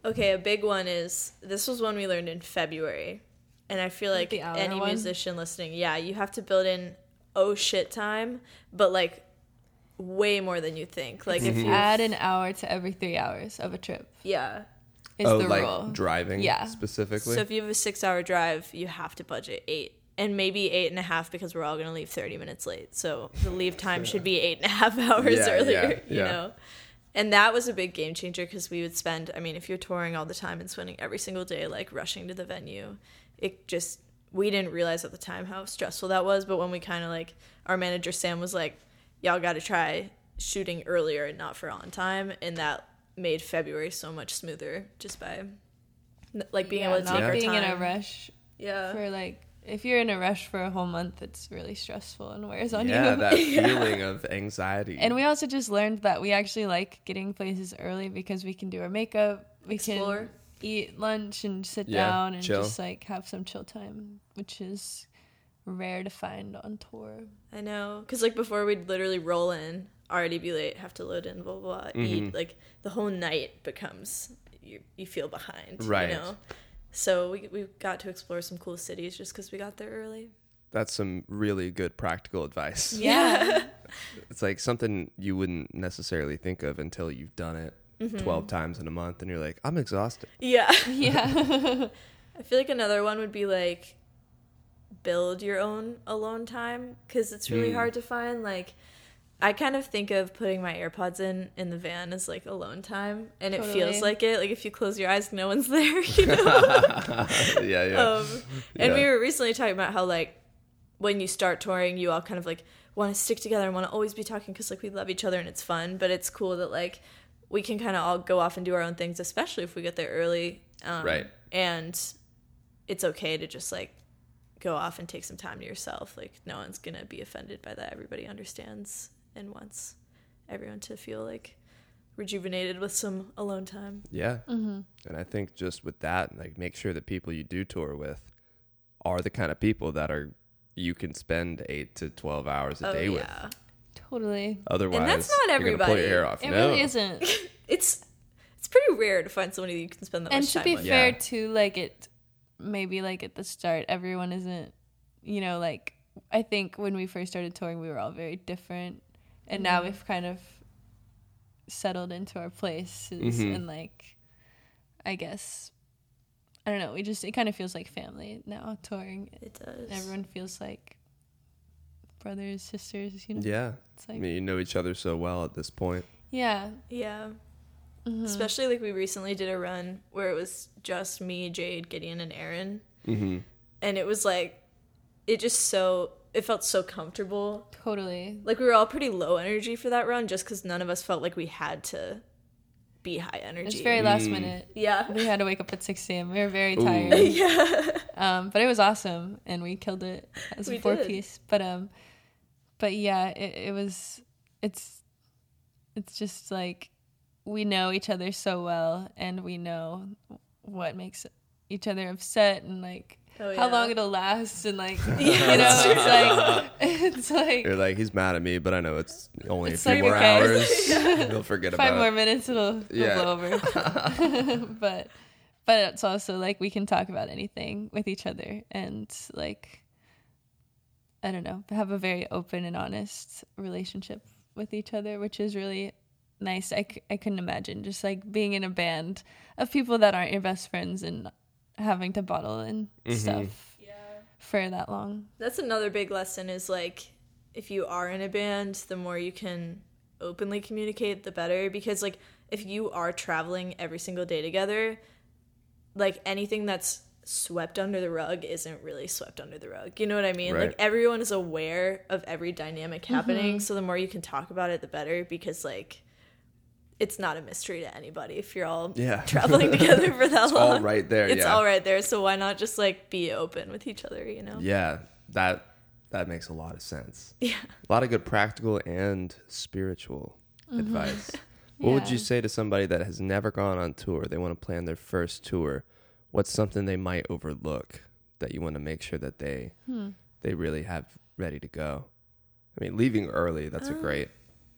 Okay, a big one is this was one we learned in February. And I feel like The hour any one? musician listening, yeah, you have to build in oh shit time, but like way more than you think. Like if mm-hmm. you add an hour to every three hours of a trip yeah. is oh, the like rule. driving Yeah. specifically? So if you have a six hour drive, you have to budget eight. And maybe eight and a half because we're all gonna leave thirty minutes late. So the leave time should be eight and a half [laughs] hours Yeah, earlier, yeah, you yeah. know? And that was a big game changer because we would spend I mean, if you're touring all the time and spending every single day like rushing to the venue, it just we didn't realize at the time how stressful that was, but when we kinda like our manager Sam was like, Y'all gotta try shooting earlier and not for on time and that made February so much smoother just by like being Yeah, able to not take our being in a rush Yeah. for like if you're in a rush for a whole month, it's really stressful and wears on yeah, you. that [laughs] feeling of anxiety. and we also just learned that we actually like getting places early because we can do our makeup, we Explore. can eat lunch and sit Yeah, down and chill. just like have some chill time, which is rare to find on tour. I know, because like before we'd literally roll in, already be late, have to load in, blah blah, blah eat. Mhm. Like the whole night becomes you you feel behind, Right. You know, so we we got to explore some cool cities just because we got there early. That's some really good practical advice. Yeah. [laughs] It's like something you wouldn't necessarily think of until you've done it Mm-hmm. 12 times in a month and you're like, I'm exhausted. Yeah, [laughs] yeah. [laughs] I feel like another one would be like build your own alone time because it's really Mm. hard to find. Like, I kind of think of putting my AirPods in in the van as like alone time, and it feels like it. Like if you close your eyes, no one's [laughs] there. You know. yeah, yeah. um, and we were recently talking about how like when you start touring you all kind of like want to stick together and want to always be talking because like we love each other and it's fun but it's cool that like we can kind of all go off and do our own things, especially if we get there early. Um, Right. And it's okay to just like go off and take some time to yourself. Like no one's gonna be offended by that. Everybody understands and wants everyone to feel like rejuvenated with some alone time. Yeah. And I think just with that, like make sure the people you do tour with are the kind of people that are you can spend eight to twelve hours a oh day with. Mm-hmm. Totally. Otherwise, and that's not you're pull your everybody. hair off. It no. really isn't. [laughs] It's it's pretty rare to find somebody you can spend that and much time with. And to be with. Yeah. fair too like it maybe like at the start everyone isn't you know like i think when we first started touring we were all very different and now we've kind of settled into our places Mhm. and like i guess i don't know we just it kind of feels like family now touring It does. everyone feels like brothers sisters you know Yeah. it's I like mean, you know each other so well at this point. yeah Yeah. Mhm. Especially like we recently did a run where it was just me, Jade, Gideon, and Aaron. Mm-hmm. And it was like, it just so, it felt so comfortable. totally Like we were all pretty low energy for that run just because none of us felt like we had to be high energy. it's very last Mm. minute yeah. we had to wake up at 6 a.m we were very Ooh. tired [laughs] yeah. Um, but it was awesome, and we killed it as a We four did. piece. But um, but yeah, it, it was. It's it's just like we know each other so well, and we know what makes each other upset, and like Oh, how yeah. long it'll last, and like [laughs] [laughs] you know, it's like it's like You're like, he's mad at me, but I know it's only It's a few like, more okay. hours. [laughs] He'll forget five about more it. minutes, it'll, it'll Yeah. blow over. but but it's also like we can talk about anything with each other and like I don't know, have a very open and honest relationship with each other, which is really nice. I, c- I couldn't imagine just like being in a band of people that aren't your best friends and having to bottle and Mhm. stuff Yeah. for that long. That's another big lesson is like if you are in a band, the more you can openly communicate, the better. Because like if you are traveling every single day together, like anything that's swept under the rug isn't really swept under the rug. You know what I mean? Right. Like everyone is aware of every dynamic happening, so the more you can talk about it, the better. Because like it's not a mystery to anybody if you're all Yeah. [laughs] traveling together for that [laughs] long. It's long. all right there. It's yeah. all right there. So why not just like be open with each other? You know? Yeah, that that makes a lot of sense. Yeah. A lot of good practical and spiritual advice. [laughs] What would you say to somebody that has never gone on tour? They want to plan their first tour. What's something they might overlook that you want to make sure that they Hmm. they really have ready to go? I mean, leaving early, that's a Oh. great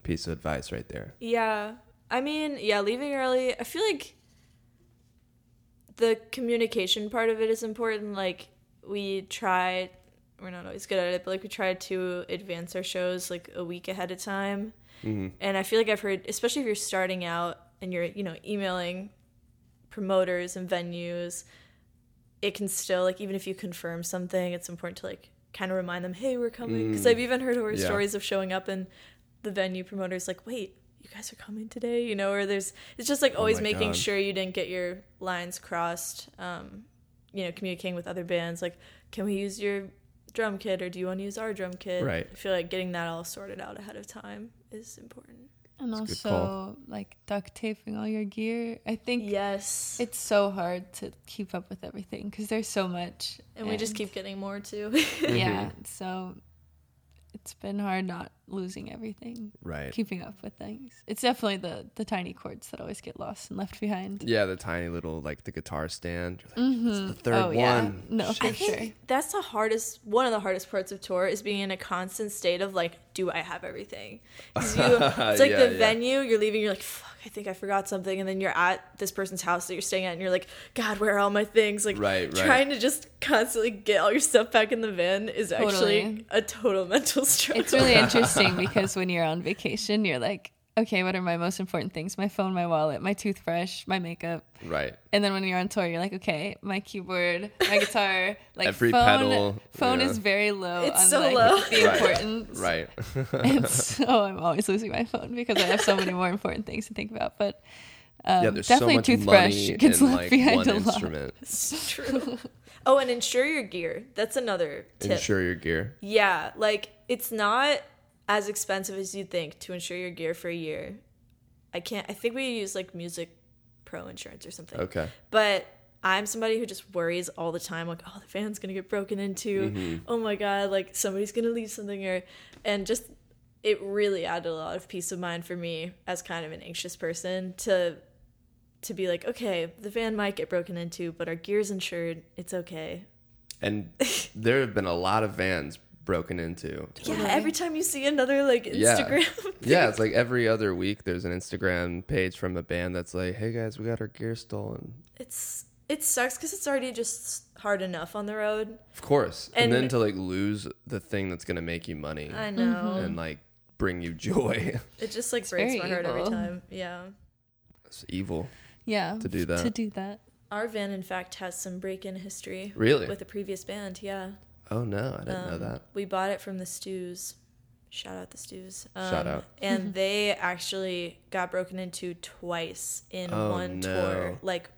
piece of advice right there. Yeah. I mean, yeah, leaving early, I feel like the communication part of it is important. Like, we try, we're not always good at it, but like, we try to advance our shows like a week ahead of time. hmm And I feel like I've heard, especially if you're starting out and you're, you know, emailing promoters and venues, it can still, like, even if you confirm something, it's important to, like, kind of remind them, hey, we're coming. Because Mm. I've even heard horror Yeah. stories of showing up and the venue promoter's like, wait, you guys are coming today? You know, or there's, it's just like Oh always my making God. sure you didn't get your lines crossed. Um, you know, communicating with other bands, like, can we use your drum kit or do you want to use our drum kit? Right. I feel like getting that all sorted out ahead of time is important. And That's also like duct taping all your gear. I think Yes. it's so hard to keep up with everything because there's so much and we just keep getting more too. yeah so it's been hard not losing everything Right. keeping up with things it's definitely the the tiny chords that always get lost and left behind Yeah, the tiny little like the guitar stand. You're like, mm-hmm. the third oh, yeah. one. no I for think that's the hardest one of the hardest parts of tour is being in a constant state of like, do I have everything? 'Cause [laughs] you, it's like Yeah, the yeah. venue, you're leaving, you're like, fuck, I think I forgot something, and then you're at this person's house that you're staying at, and you're like, God, where are all my things? Like, Right, right. trying to just constantly get all your stuff back in the van is actually Totally. a total [laughs] mental struggle. it's really interesting because when you're on vacation you're like okay what are my most important things my phone my wallet my toothbrush my makeup Right. and then when you're on tour you're like okay my keyboard my guitar [laughs] like Every phone pedal, phone yeah. is very low It's on so like low. the Right, importance Right. [laughs] and [laughs] so I'm always losing my phone because I have so many more important things to think about. But um, yeah, there's definitely so much toothbrush money gets in left like behind one a lot. instrument. It's true. oh, and insure your gear. That's another tip. Insure your gear. Yeah, like it's not as expensive as you think to insure your gear for a year. I can't. I think we use like Music Pro insurance or something. Okay. But I'm somebody who just worries all the time, like, oh, the van's gonna get broken into. Mm-hmm. Oh my god, like somebody's gonna leave something here, and just it really added a lot of peace of mind for me as kind of an anxious person to to be like, okay, the van might get broken into, but our gear's insured. It's okay. And [laughs] there have been a lot of vans broken into. Yeah, every time you see another like Yeah. Instagram, Yeah, it's like every other week there's an Instagram page from a band that's like, "Hey guys, we got our gear stolen." it's it sucks because it's already just hard enough on the road. Of course. And, then to like lose the thing that's going to make you money I know. Mm-hmm. and like bring you joy. [laughs] It just like It's breaks very my heart every time. Yeah. it's evil. Yeah. To do that. To do that. Our van, in fact, has some break-in history Really? with a previous band. Yeah, oh no, I didn't know Um, that. we bought it from the Stews. Shout out the Stews. Um, Shout out. And [laughs] they actually got broken into twice in Oh, one no. tour, like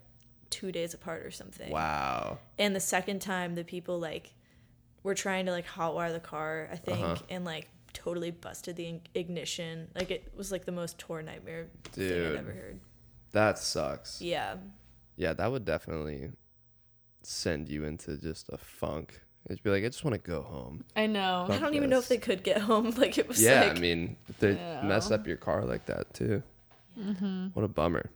two days apart or something. Wow. And the second time, the people like were trying to like hotwire the car, I think, Uh-huh. and like totally busted the ignition. Like it was like the most tour nightmare thing Dude. I've ever heard. That sucks. Yeah. Yeah, that would definitely send you into just a funk. It'd be like, I just want to go home. I know. I don't even know if they could get home. [laughs] Like it was yeah, like I mean, if they Yeah. mess up your car like that too. Mm-hmm. What a bummer.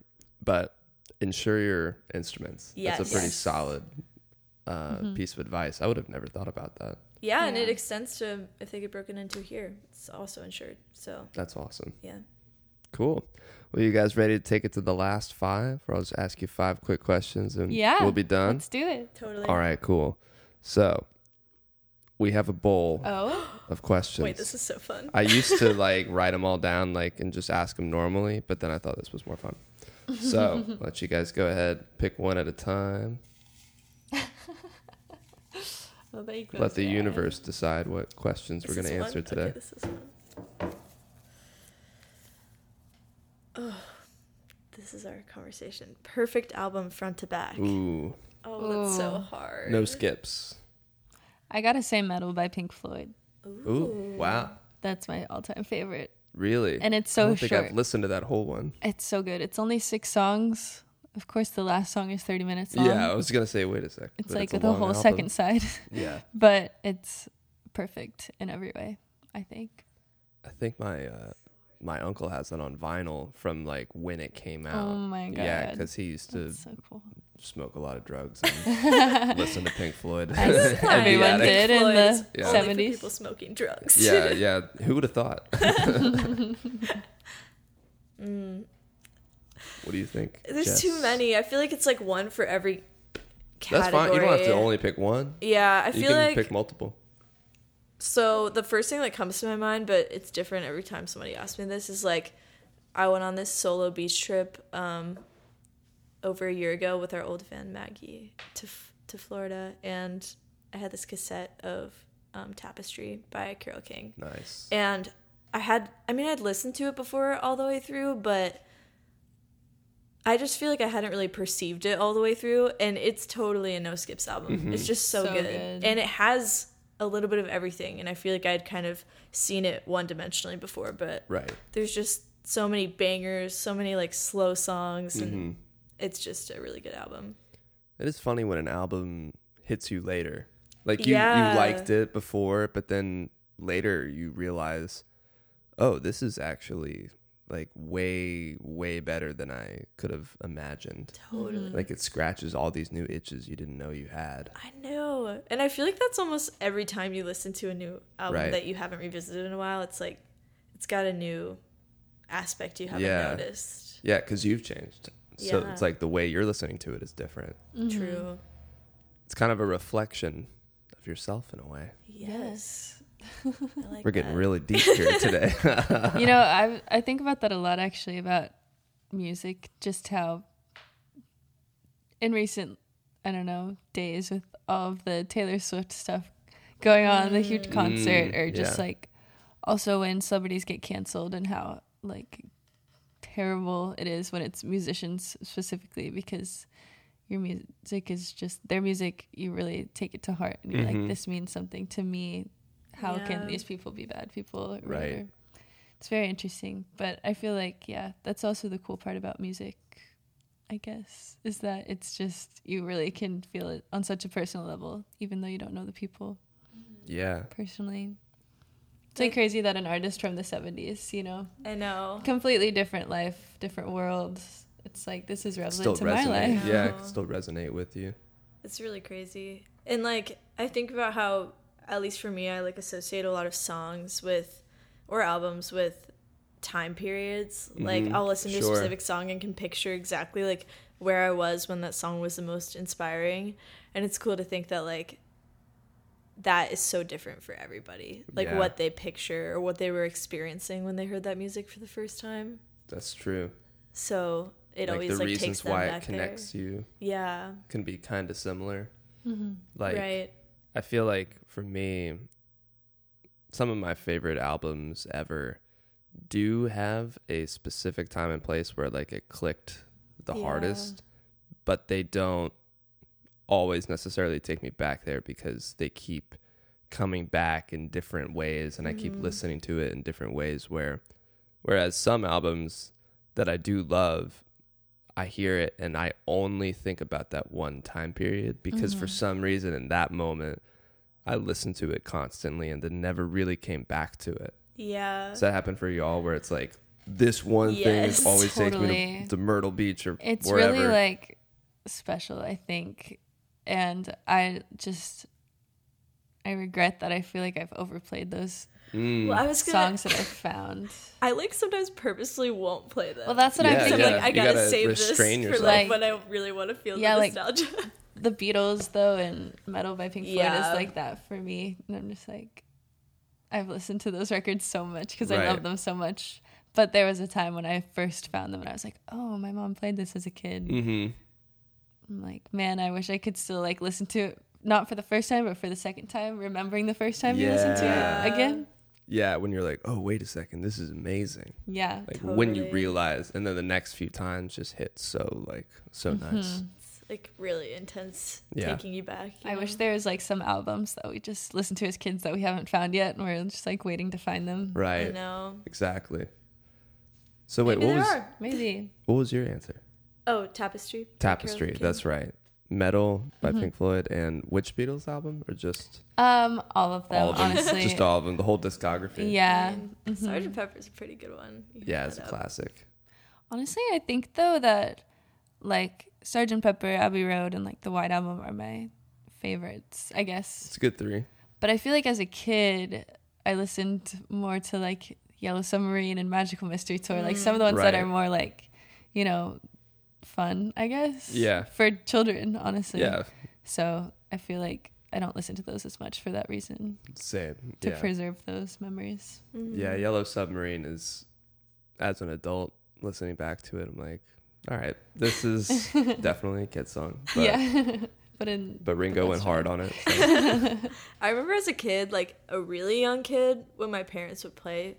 But insure your instruments. That's a pretty Yes. solid uh, piece of advice. I would have never thought about that. Yeah, and it extends to if they get broken into here, it's also insured. So That's awesome. yeah. Cool. Well, you guys ready to take it to the last five? Or I'll just ask you five quick questions and Yeah. we'll be done. Let's do it. Totally. All right, cool. So we have a bowl Oh. of questions. Wait, this is so fun. I used to like write them all down like and just ask them normally, but then I thought this was more fun. So [laughs] let you guys go ahead, pick one at a time. [laughs] Well, there. Let the universe decide what questions we're going to answer one? today. Okay, this is. Oh, this is our conversation. Perfect album front to back. Ooh, Oh, that's so hard. no skips. I gotta say Meddle by Pink Floyd. Ooh, wow. That's my all time favorite. Really? And it's I so don't think short. I've listened to that whole one. It's so good. It's only six songs. Of course, the last song is 30 minutes long. Yeah, I was going to say, wait a sec. It's like a the whole album. second side, [laughs] Yeah. but it's perfect in every way, I think. I think my uh, my uncle has that on vinyl from like when it came out. Oh my god. Yeah, because he used to so cool. smoke a lot of drugs [laughs] and listen to Pink Floyd. As [laughs] everyone attic. did in the Floyd's Yeah. 70s. people smoking drugs. yeah, [laughs] yeah. Who would have thought? Mm. What do you think? There's Jess? too many. I feel like it's like one for every category. That's fine. You don't have to only pick one. Yeah, I feel like. you feel can like pick multiple. So the first thing that comes to my mind, but it's different every time somebody asks me this, is like I went on this solo beach trip um, over a year ago with our old fan Maggie to F- to Florida, and I had this cassette of um, Tapestry by Carole King, Nice. and I had I mean I'd listened to it before all the way through, but I just feel like I hadn't really perceived it all the way through, and it's totally a no skips album. It's just so, So good. good. and it has a little bit of everything. And I feel like I'd kind of seen it one dimensionally before, but Right. there's just so many bangers, so many like slow songs, and hmm it's just a really good album. It is funny when an album hits you later. Like you, Yeah. you liked it before, but then later you realize, oh, this is actually like way, way better than I could have imagined. Totally. Mm-hmm. Like it scratches all these new itches you didn't know you had. I know. And I feel like that's almost every time you listen to a new album Right. that you haven't revisited in a while. It's like it's got a new aspect you haven't Yeah. noticed. Yeah, because you've changed. So Yeah. it's like the way you're listening to it is different. Mm-hmm. True. It's kind of a reflection of yourself in a way. Yes. [laughs] Like We're getting that. really deep here today. [laughs] [laughs] you know, I I think about that a lot actually about music, just how in recent I don't know days with all of the Taylor Swift stuff going on, the huge concert, Mm, or just yeah. like also when celebrities get canceled and how like terrible it is when it's musicians specifically because your music is just their music you really take it to heart and you're Mhm. like this means something to me how Yeah. can these people be bad people Right. whatever it's very interesting. But I feel like yeah, that's also the cool part about music. I guess is that it's just you really can feel it on such a personal level, even though you don't know the people mm-hmm. Yeah. personally. It's like Like- crazy that an artist from the '70s, you know, I know. completely different life, different world. It's like this is Still relevant to my life. Yeah, it No. can still resonate with you. It's really crazy. And like I think about how at least for me I like associate a lot of songs with or albums with time periods. Like Mhm, I'll listen to sure. a specific song and can picture exactly like where I was when that song was the most inspiring. And it's cool to think that like that is so different for everybody. Like Yeah. what they picture or what they were experiencing when they heard that music for the first time. That's true. So it like always the like reasons takes them why back it connects you. Yeah. can be kind of similar. hmm Like right. I feel like for me, some of my favorite albums ever do have a specific time and place where like it clicked the Yeah. hardest, but they don't always necessarily take me back there because they keep coming back in different ways and I keep Mhm. listening to it in different ways where whereas some albums that I do love I hear it and I only think about that one time period because for Mhm. some reason in that moment I listened to it constantly and then never really came back to it. Yeah. Does that happen for y'all where it's like this one thing is always takes me Totally. to, to Myrtle Beach or It's wherever? really like special, I think. And I just I regret that I feel like I've overplayed those Mm. well, I was gonna songs that I found. [laughs] I like sometimes purposely won't play them. Well, that's what Yeah, I'm thinking. I'm like, I gotta, gotta save this restrain for yourself. like Like- when I really want to feel Yeah, the like- nostalgia. [laughs] The Beatles though and Meddle by Pink Floyd Yeah. is like that for me. And I'm just like I've listened to those records so much because I love them so much. But there was a time when I first found them and I was like, "Oh, my mom played this as a kid." hmm I'm like, "Man, I wish I could still like listen to it not for the first time, but for the second time, remembering the first time you listened to it again." Yeah, when you're like, oh wait a second, this is amazing. Yeah. Like when you realize, and then the next few times just hit so like so nice. It's like really intense, Yeah. taking you back. you I wish there was like some albums that we just listen to as kids that we haven't found yet, and we're just like waiting to find them. I Right. know. Exactly. So wait, Maybe what there was are. Maybe. what was your answer? Oh, Tapestry. Tapestry. That's right. Meddle by Mhm. Pink Floyd and which Beatles album or just Um, all of them, all of them? honestly. just all of them, the whole discography. Yeah. I mean, Mhm. Sergeant Pepper's a pretty good one. You Yeah, it's a up. classic. Honestly, I think though that like Sergeant Pepper, Abbey Road, and like the White Album are my favorites. I guess. It's a good three. But I feel like as a kid, I listened more to like Yellow Submarine and Magical Mystery Tour, like some of the ones that are more like, you know, fun. I guess. Yeah. For children, honestly. Yeah. So I feel like I don't listen to those as much for that reason Same. to yeah. preserve those memories. Mhm. Yeah, Yellow Submarine is as an adult listening back to it, I'm like, all right, this is [laughs] definitely a kid song. But, yeah. [laughs] but in But Ringo went hard on it. so- [laughs] I remember as a kid, like a really young kid, when my parents would play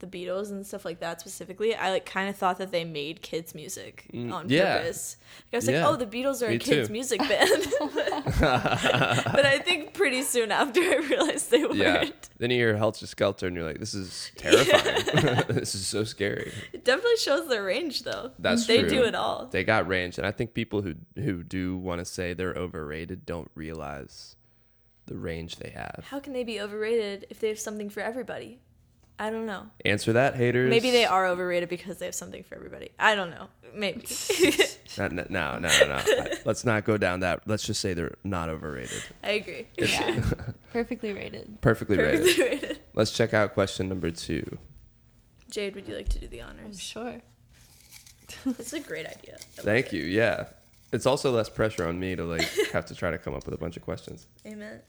the Beatles and stuff like that specifically, I like kind of thought that they made kids music Mm, on yeah. purpose. Like, I was like, oh, the Beatles are Me a kids too. music band. [laughs] [laughs] but I think pretty soon after I realized they weren't. yeah. Then you hear Helter Skelter and you're like, this is terrifying. [laughs] this is so scary. It definitely shows their range though. That's they true. do it all. They got range. And I think people who who do want to say they're overrated don't realize the range they have. How can they be overrated if they have something for everybody? I don't know. Answer that, haters. Maybe they are overrated because they have something for everybody. I don't know. Maybe. [laughs] No, no, no, no, [laughs] no. no. Let's not go down that. Let's just say they're not overrated. I agree. yeah. [laughs] perfectly rated. Perfectly rated. Perfectly rated. Let's check out question number two. Jade, would you like to do the I'm honors? Oh, sure. It's a great idea. I love Thank it. you. Yeah. It's also less pressure on me to like have to try to come up with a bunch of questions. Amen.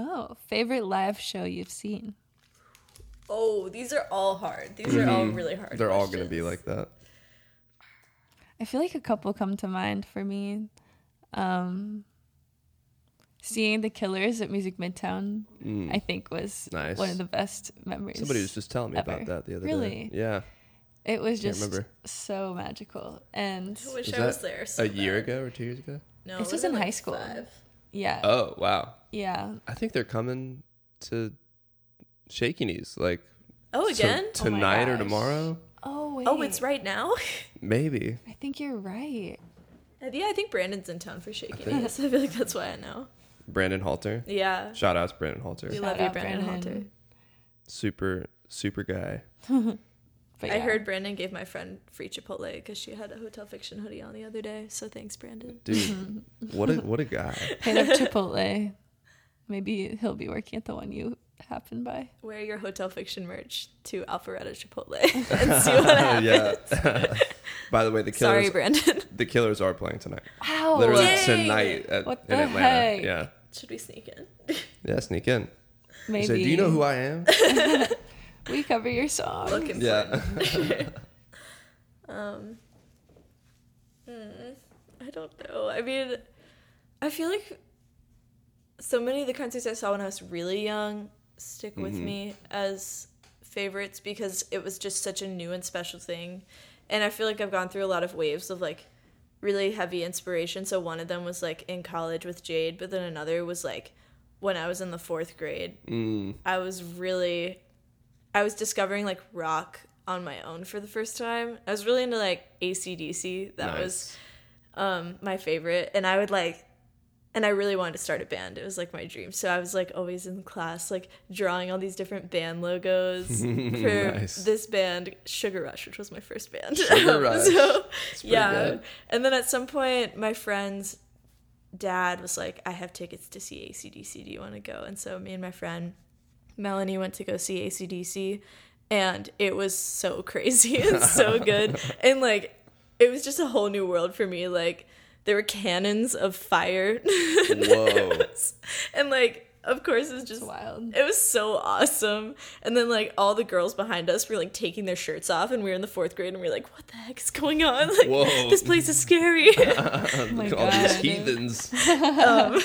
Oh, favorite live show you've seen? Oh, these are all hard. These are all Mhm. really hard. They're all going to be questions. like that. I feel like a couple come to mind for me. Um, seeing the Killers at Music Midtown, Mm. I think was Nice. one of the best memories. Somebody was just telling me about that the other day. Really? Yeah. it was Can't just remember. so magical, and I wish Was I was that there. So a year bad. ago or two years ago? No, This it was would've in been high school. five. Yeah, Oh, wow. yeah. I think they're coming to Shaky Knees, like Oh, again? Oh my tonight or tomorrow, Oh, oh wait. oh, it's right now? [laughs] maybe. I think you're right. Uh, yeah, I think Brandon's in town for Shaky think- Knees. [laughs] I feel like that's why I know. Brandon Halter. Yeah. Shout out to Brandon Halter. We Shout love you, Brandon, Brandon. Halter. Super super guy. [laughs] But I yeah. heard Brandon gave my friend free Chipotle because she had a Hotel Fiction hoodie on the other day. So thanks, Brandon. Dude, [laughs] what a what a guy. hit up Chipotle. Maybe he'll be working at the one you happen by. Wear your Hotel Fiction merch to Alpharetta Chipotle [laughs] and see what happens. yeah. [laughs] By the way, the killers Sorry, Brandon. the killers are playing tonight. Wow. Literally Yay! tonight at, What in Atlanta. heck? Yeah. Should we sneak in? Yeah, sneak in. Maybe. He said, Do you know who I am? We cover your song? Looking yeah. [laughs] Um, hmm, I don't know. I mean, I feel like so many of the concerts I saw when I was really young stick with Mhm. me as favorites because it was just such a new and special thing. And I feel like I've gone through a lot of waves of like really heavy inspiration. So one of them was like in college with Jade, but then another was like when I was in the fourth grade. Mm, I was really I was discovering like rock on my own for the first time. I was really into like ACDC. That nice. was um my favorite. And I would like and I really wanted to start a band. It was like my dream. So I was like always in class, like drawing all these different band logos [laughs] for Nice. this band, Sugar Rush, which was my first band. Sugar [laughs] Rush. so [laughs] yeah. good. And then at some point my friend's dad was like, I have tickets to see ACDC. Do you want to go? And so me and my friend Melanie went to go see ACDC and it was so [laughs] crazy and [laughs] so good. and like it was just a whole new world for me. Like there were cannons of fire. [laughs] Whoa. and like of course it's just It's wild. it was so awesome. And then like all the girls behind us were like taking their shirts off and we were in the fourth grade and we were like, What the heck is going on? Like Whoa. this place is scary. Oh my All these heathens. um,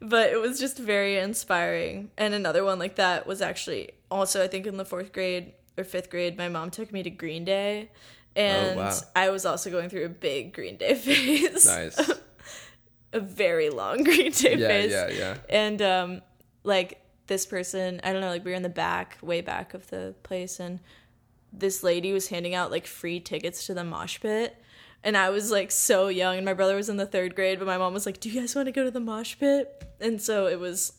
but it was just very inspiring. And another one like that was actually also, I think, in the fourth grade or fifth grade, my mom took me to Green Day. And Oh, wow. I was also going through a big Green Day [laughs] phase. Nice. [laughs] a very long [laughs] Green Day Yeah, phase. yeah, yeah. And um, like this person, I don't know, like we were in the back, way back of the place, and this lady was handing out like free tickets to the mosh pit. And I was like so young, and my brother was in the third grade, but my mom was like, "Do you guys want to go to the mosh pit?" And so it was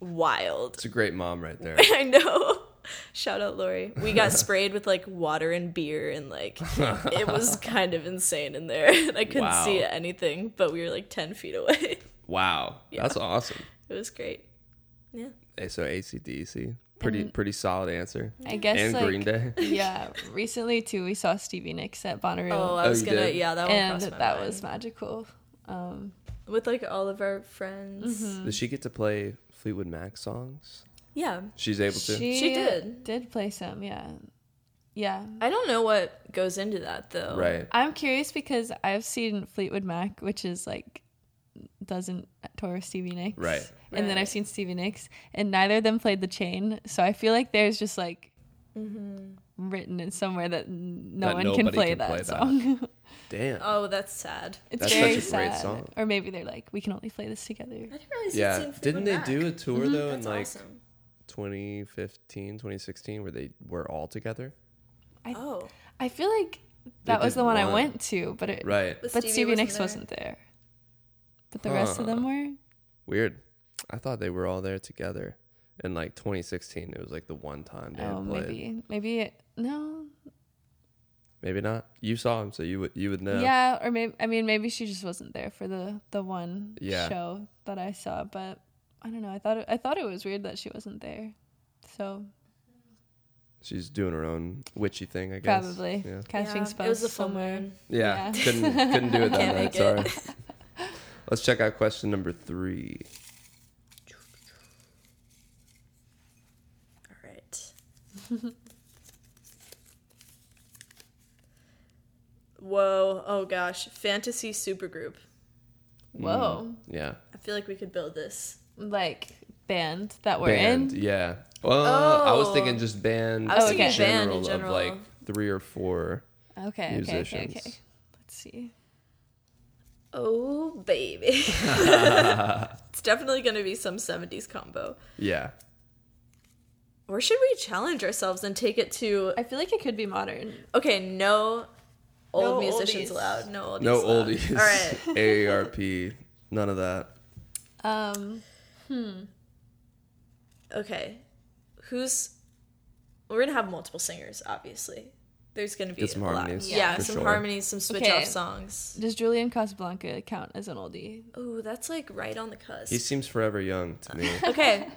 wild. It's a great mom right there. [laughs] I know. [laughs] Shout out Lori. We got sprayed with like water and beer, and like [laughs] it was kind of insane in there. And I couldn't Wow. see anything, but we were like ten feet away. Wow. Yeah. That's awesome. It was great. Yeah. Hey, so ACDC. Pretty And- pretty solid answer. I guess and like Green Day. yeah. [laughs] Recently too, we saw Stevie Nicks at Bonnaroo, Oh, I Oh, was you gonna. did? Yeah, that one and crossed my that mind. was magical. Um, with like all of our friends. mhm. Does she get to play Fleetwood Mac songs? Yeah, She's able to. She, She did. Did play some, yeah, yeah. I don't know what goes into that though. right. I'm curious because I've seen Fleetwood Mac, which is like doesn't tour with Stevie Nicks, Right. And then I've seen Stevie Nicks, and neither of them played the chain. So I feel like there's just like hmm written in somewhere that no That one can play can that play that. song. [laughs] Damn. Oh, that's sad. it's That's very such a great sad. song. Or maybe they're like, we can only play this together. I didn't really see yeah. Didn't they do a tour Mhm. though in like awesome. 2015, 2016 where they were all together? I- Oh, I feel like that was the one, I went to, but it, Right. but, but Stevie, Nicks there. wasn't there. But the rest of them were. Weird. I thought they were all there together. In like 2016, it was like the one time they Oh, had played. maybe, maybe it, no, Maybe not. You saw him, so you would you would know. Yeah, or maybe I mean maybe she just wasn't there for the the one Yeah. show that I saw, but I don't know. I thought it, I thought it was weird that she wasn't there. So She's doing her own witchy thing, I guess. probably Yeah. catching Yeah, spells It was a full somewhere. moon. Yeah. Yeah. Couldn't couldn't do it that [laughs] night. Sorry. [laughs] Let's check out question number three. All right. [laughs] Whoa! Oh gosh, fantasy supergroup. Mm, Whoa, Yeah. I feel like we could build this. like band that we're band. in. Yeah. Well, I was Oh. thinking just band. I was Oh, thinking okay. band in general of like three or four. Okay, okay, okay, okay. Let's see. Oh baby, [laughs] it's definitely gonna be some '70s combo. Yeah. Or should we challenge ourselves and take it to I feel like it could be modern. okay, no old No musicians oldies. allowed. No oldies. No allowed. oldies. All right. AARP. [laughs] [laughs] None of that. Um, Hmm. Okay. Who's we're gonna have multiple singers, obviously. There's gonna be Get some a lot. harmonies, Yeah, for some sure. harmonies, some switch Okay. off songs. does Julian Casablanca count as an oldie? Oh, that's like right on the cusp. He seems forever young to me. [laughs] okay.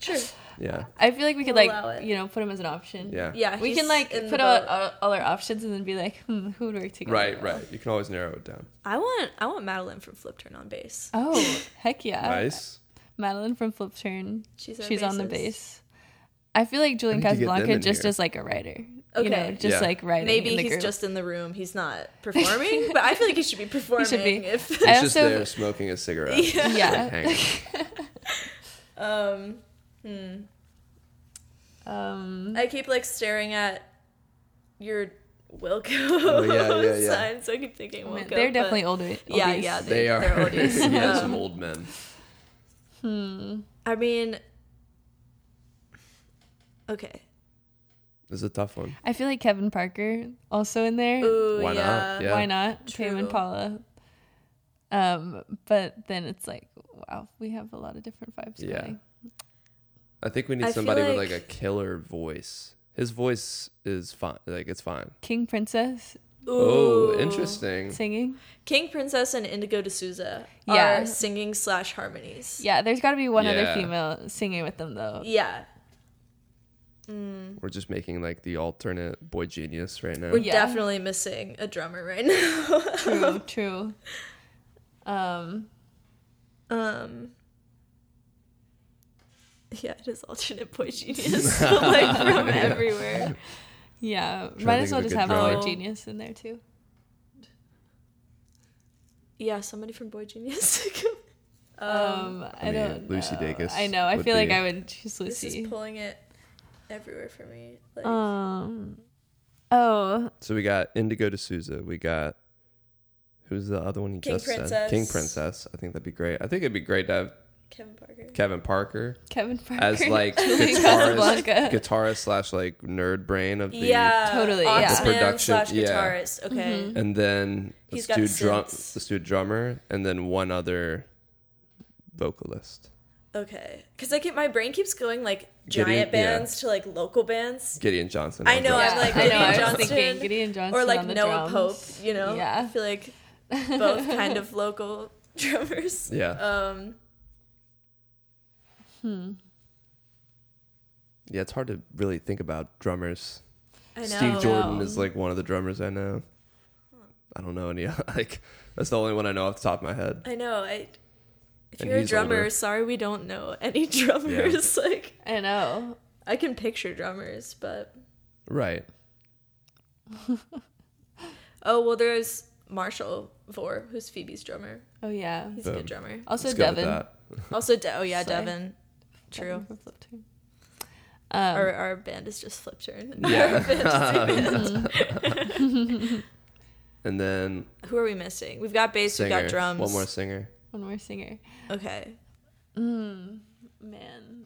Sure. Yeah. I feel like we could We'll like you know put him as an option. Yeah. Yeah. We can like put out all, all our options and then be like, hmm, who would work together? Right, right. You can always narrow it down. I want I want Madeline from Flipturn on bass. Oh, [laughs] heck yeah. Nice. Madeline from Flipturn. She's our She's on the bass. I feel like Julian I need to get them Casablanca just here. as like a writer. Okay. You know, just Yeah. like writing. Maybe in the he's group. just in the room. He's not [laughs] performing, but I feel like he should be performing. should be. If He's I just also- there smoking a cigarette. Yeah. [laughs] Yeah. Hanging. um, hmm. Um, I keep like staring at your Wilco Oh, yeah, yeah, yeah. [laughs] sign, so I keep thinking I mean, Wilco. they're definitely older. Yeah, oldies. yeah, They are. They're oldies. [laughs] yeah, Um, some old men. Hmm. I mean, okay. This is a tough one. I feel like Kevin Parker also in there. Ooh, Why not? yeah. Yeah. Why not? Tame True. Impala. Um, but then it's like, wow, we have a lot of different vibes Yeah. going. I think we need I feel somebody with like- like a killer voice. His voice is fine. Like it's fine. King Princess Oh, Ooh. interesting. singing. King Princess and Indigo De Souza Yeah. are singing slash harmonies. Yeah, there's got to be one other Yeah. female singing with them though. Yeah. Mm. We're just making like the alternate boy genius right now. We're Yeah. definitely missing a drummer right now. True, [laughs] true. Um, um. [laughs] Yeah, it is alternate boy [laughs] genius, [laughs] like from everywhere. yeah, might as well just have drummer. Boy Genius in there too. Yeah, somebody from Boy Genius. um, Um, I, mean, don't. Lucy know. Dacus I know. I would feel like I would choose Lucy. this Lucy. is pulling it everywhere for me. Like, Um. Oh, So we got Indigo De Souza. We got who's the other one you King just said? King Princess. I think that'd be great. I think it'd be great to have Kevin Parker. Kevin Parker Kevin Parker as like [laughs] guitarist, guitarist slash like nerd brain of the Yeah, Totally, Ox yeah. The production, slash yeah. guitarist. Okay. Mhm. and then He's let's do the drum. synths. Let's do drummer, and then one other vocalist. Okay. Because I keep my brain keeps going like Gideon- giant yeah. bands to like local bands. Gideon Johnson. I know, drums. I'm like I know. Gideon I was thinking Gideon Johnson or like on the Noah drums. Pope, you know? Yeah. I feel like both kind of local [laughs] drummers. Yeah. Um Hmm. Yeah, it's hard to really think about drummers. I know. Steve Jordan No. is like one of the drummers I know. I don't know any [laughs] like that's the only one I know off the top of my head. I know. I if And you're a drummer, older. sorry we don't know any [laughs] drummers. Like I know. I can picture drummers, but Right. [laughs] oh well there's Marshall Vore, who's Phoebe's drummer. Oh yeah. He's a good drummer. Also Let's go with Devin. that. Also De- oh yeah, Slay. Devin. True. Flip Turn. Um, our our band is just Flipturn. [laughs] Yeah. [laughs] [laughs] And then Who are we missing? We've got bass, singer. we've got drums. One more singer. one more singer. Okay. Mm, man.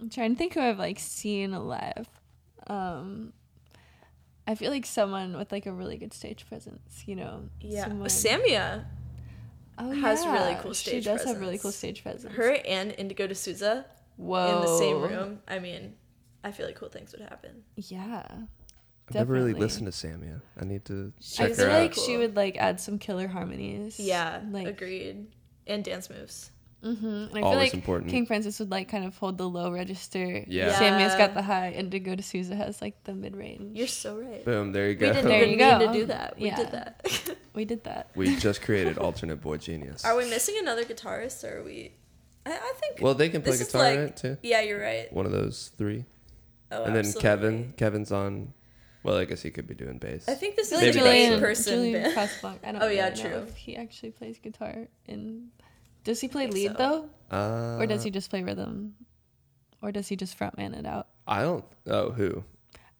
I'm trying to think who I've like seen alive. Um I feel like someone with like a really good stage presence, you know. Yeah. Someone, Samia. Oh, has really cool stage. She stage does have really cool stage presence. Her and Indigo De Souza Whoa. in the same room. I mean, I feel like cool things would happen. Yeah. I've never really listened to Samia. I need to check I her feel out. like Cool. she would like add some killer harmonies. Yeah, Like agreed. And dance moves. Mm-hmm. And I feel Always like important. King Princess would like kind of hold the low register. Yeah. Samia's Yeah. got the high, and Indigo De Souza has like the mid range. You're so right. Boom, there you go. We didn't There even you mean to do that. We Yeah. did that. [laughs] We did that. we just created alternate boy genius. are we missing another guitarist or are we I, I think Well, they can play this is guitar like- right too. Yeah, you're right. One of those three. Oh, and then absolutely. Kevin. Kevin's on. Well, I guess he could be doing bass. I think this is feel like Maybe a that's Julian, it. person Julian band. [laughs] Casablanca. I don't Oh, yeah, really know true. if he actually plays guitar. In does he play think lead so. though, Uh, or does he just play rhythm, or does he just frontman it out? I don't. Oh, who?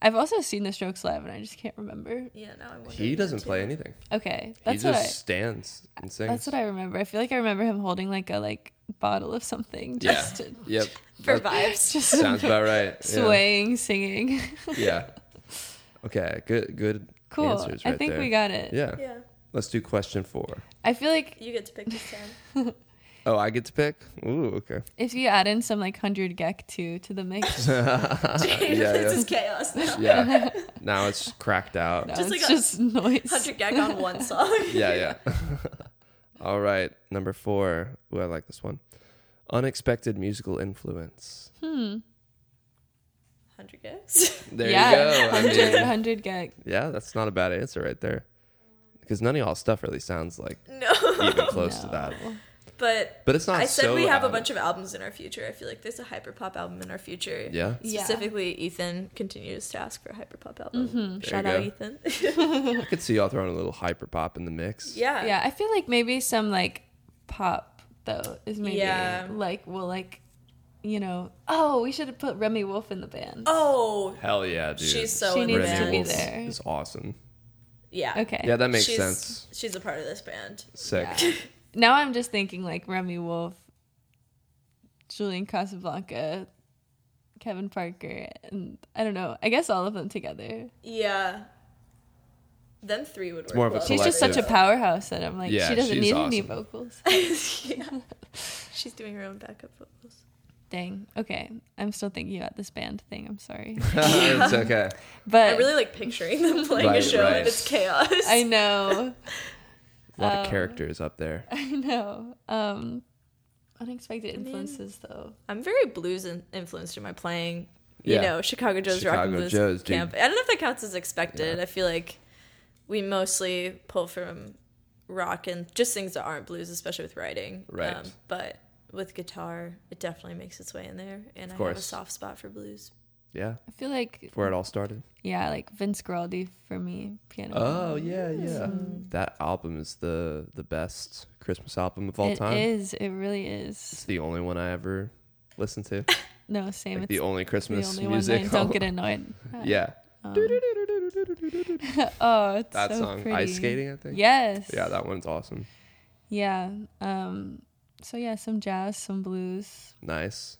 I've also seen the Strokes live, and I just can't remember. Yeah, now I'm He doesn't play anything. Okay, He that's just what I. stands and sings. That's what I remember. I feel like I remember him holding like a like bottle of something Yeah. to Yep. [laughs] For That vibes. just sounds [laughs] about right. Yeah. swaying, singing. Yeah. Okay. Good. Good. Cool. Answers I think there. we got it. Yeah. Yeah. Let's do question four. I feel like You get to pick this time. [laughs] Oh, I get to pick. Ooh. Okay. if you add in some like hundred gecs two to the mix, [laughs] yeah. [laughs] this Yeah. is chaos now. [laughs] Yeah. Now it's cracked out. no, Just it's like a just noise. 100 gecs on one song. Yeah. Yeah. All right. Number four. Ooh, I like this one. Unexpected musical influence. Hmm. 100 gecs. There yeah, you go. I 100, mean, 100 gecs. yeah, that's not a bad answer right there. Because none of y'all stuff really sounds like no. even close to that. No. But But it's not I said so we have a bunch of albums in our future. I feel like there's a hyperpop album in our future. Yeah. Yeah. Specifically, Ethan continues to ask for a hyperpop album. Mhm. Shout out go. Ethan. [laughs] I could see y'all throwing a little hyper pop in the mix. yeah. Yeah, I feel like maybe some like pop though is maybe Yeah. like well like you know oh we should have put Remi Wolf in the band. Oh, Hell yeah, dude. she's so She needs to be Wolf there. Is awesome. Yeah. Okay. Yeah, that makes she's, sense. She's a part of this band. Sick. Yeah. Now I'm just thinking like Remi Wolf, Julian Casablancas, Kevin Parker, and I don't know. I guess all of them together. Yeah. Them three would work. It's more of a She's just such a powerhouse that I'm like Yeah, she doesn't she's need any vocals. [laughs] yeah. [laughs] She's doing her own backup vocals. Dang. Okay, I'm still thinking about this band thing. I'm sorry, [laughs] it's okay. but I really like picturing them playing a show right. and it's chaos. I know. A lot Um, of characters up there. [laughs] I know. Um, unexpected mean- influences, though. I'm very blues in- influenced in my playing. You Yeah. know, Chicago Joe's Rock and Chicago Blues Joe's, dude. Camp. I don't know if that counts as expected. I feel like we mostly pull from rock and just things that aren't blues, especially with writing. Um, Right. but with guitar, it definitely makes its way in there, and I have a soft spot for blues. Yeah. I feel like, Where it all started. yeah, like Vince Guaraldi for me, piano. Oh yeah, yeah. Mm. That album is the the best Christmas album of all It time. It is. It really is. It's the only one I ever listened to. [laughs] No, same. Like it's the only the Christmas only music. one. I don't get annoyed. [laughs] yeah. Um, [laughs] oh, it's so good. That so song, pretty. Ice Skating, I think. Yes. Yeah, that one's awesome. Yeah. Um. So yeah, some jazz, some blues. Nice.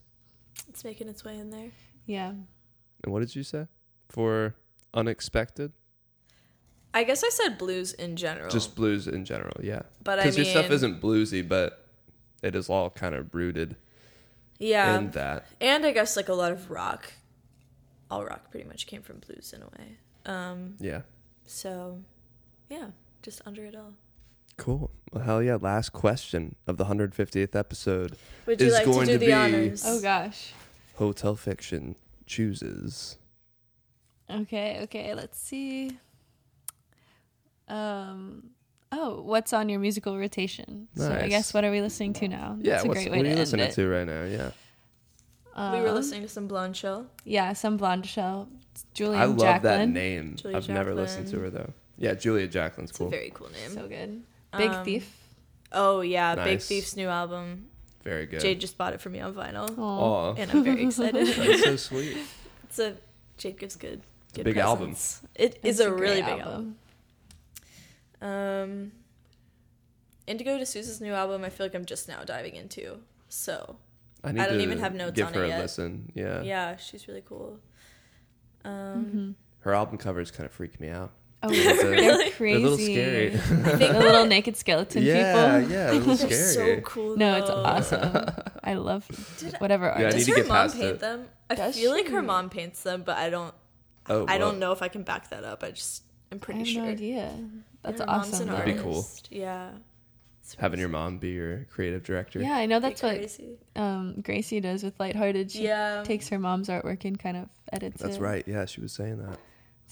It's making its way in there. Yeah. And what did you say for unexpected? I guess I said blues in general. Just blues in general, yeah. but I Because mean, your stuff isn't bluesy, but it is all kind of rooted yeah, in that. and I guess like a lot of rock, all rock pretty much came from blues in a way. Um, Yeah. so yeah, just under it all. Cool. Well, hell yeah. Last question of the 150th episode. Would you Is like to going do to the be- honors? Oh gosh. Hotel Fiction chooses. Okay, okay, let's see. Um oh, what's on your musical rotation? So I guess what are we listening to now? Yeah, That's a what's, great what way are you to end listening it. to right now? Yeah. we were Um, listening to some Blondshell. Yeah, some Blondshell. Julian I love Jacklin. that name. Julia I've never listened to her though. Yeah, Julia Jacklin's It's cool. a very cool name. So good. Big Um, Thief. oh yeah, Big Thief's new album. Very good. Jade just bought it for me on vinyl, Aw. Aw, and I'm very [laughs] excited. that's so [laughs] sweet. it's a Jade gives good. a good big album. presents. It is It's a, great really big album. Um, Indigo De Souza's new album, I feel like I'm just now diving into. So I, need don't to even have notes give on her it a yet. listen. Yeah. yeah, she's really cool. Um, Mhm. Her album covers kind of freak me out. Oh, It's [laughs] a- they're They're [laughs] crazy. a little scary. I think the [laughs] little naked skeleton yeah, people. yeah, a little they're scary. so cool. No, it's awesome. I love Did- whatever Yeah, art. need Does to her get mom paint it. them? I Does feel like her mom paints them, but I don't. Oh, I don't know if I can back that up. I just I'm I pretty have sure. no idea. That's Her mom's awesome. an. That'd be cool. Yeah. Having your mom be your creative director. Yeah, I know that's what crazy. um, Gracie does with Lighthearted. She Yeah. takes her mom's artwork and kind of edits That's it. right. Yeah, she was saying that.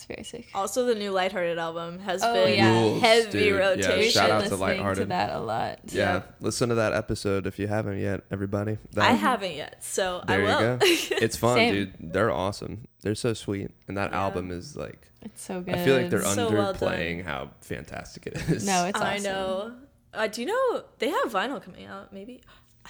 It's very sick. Also, the new Lighthearted album has Oh, been yeah. Rules, heavy dude. Rotation. We've shout out to listening to Lighthearted. that a lot. Yeah, Yeah. listen to that episode if you haven't yet, everybody. That, I haven't yet, so There I you will. go. [laughs] It's fun, Same. dude. They're awesome. They're so sweet, and that Yeah. album is like. It's so good. I feel like they're So well underplaying how fantastic it is. No, it's awesome. I know. Uh, do you know they have vinyl coming out? Maybe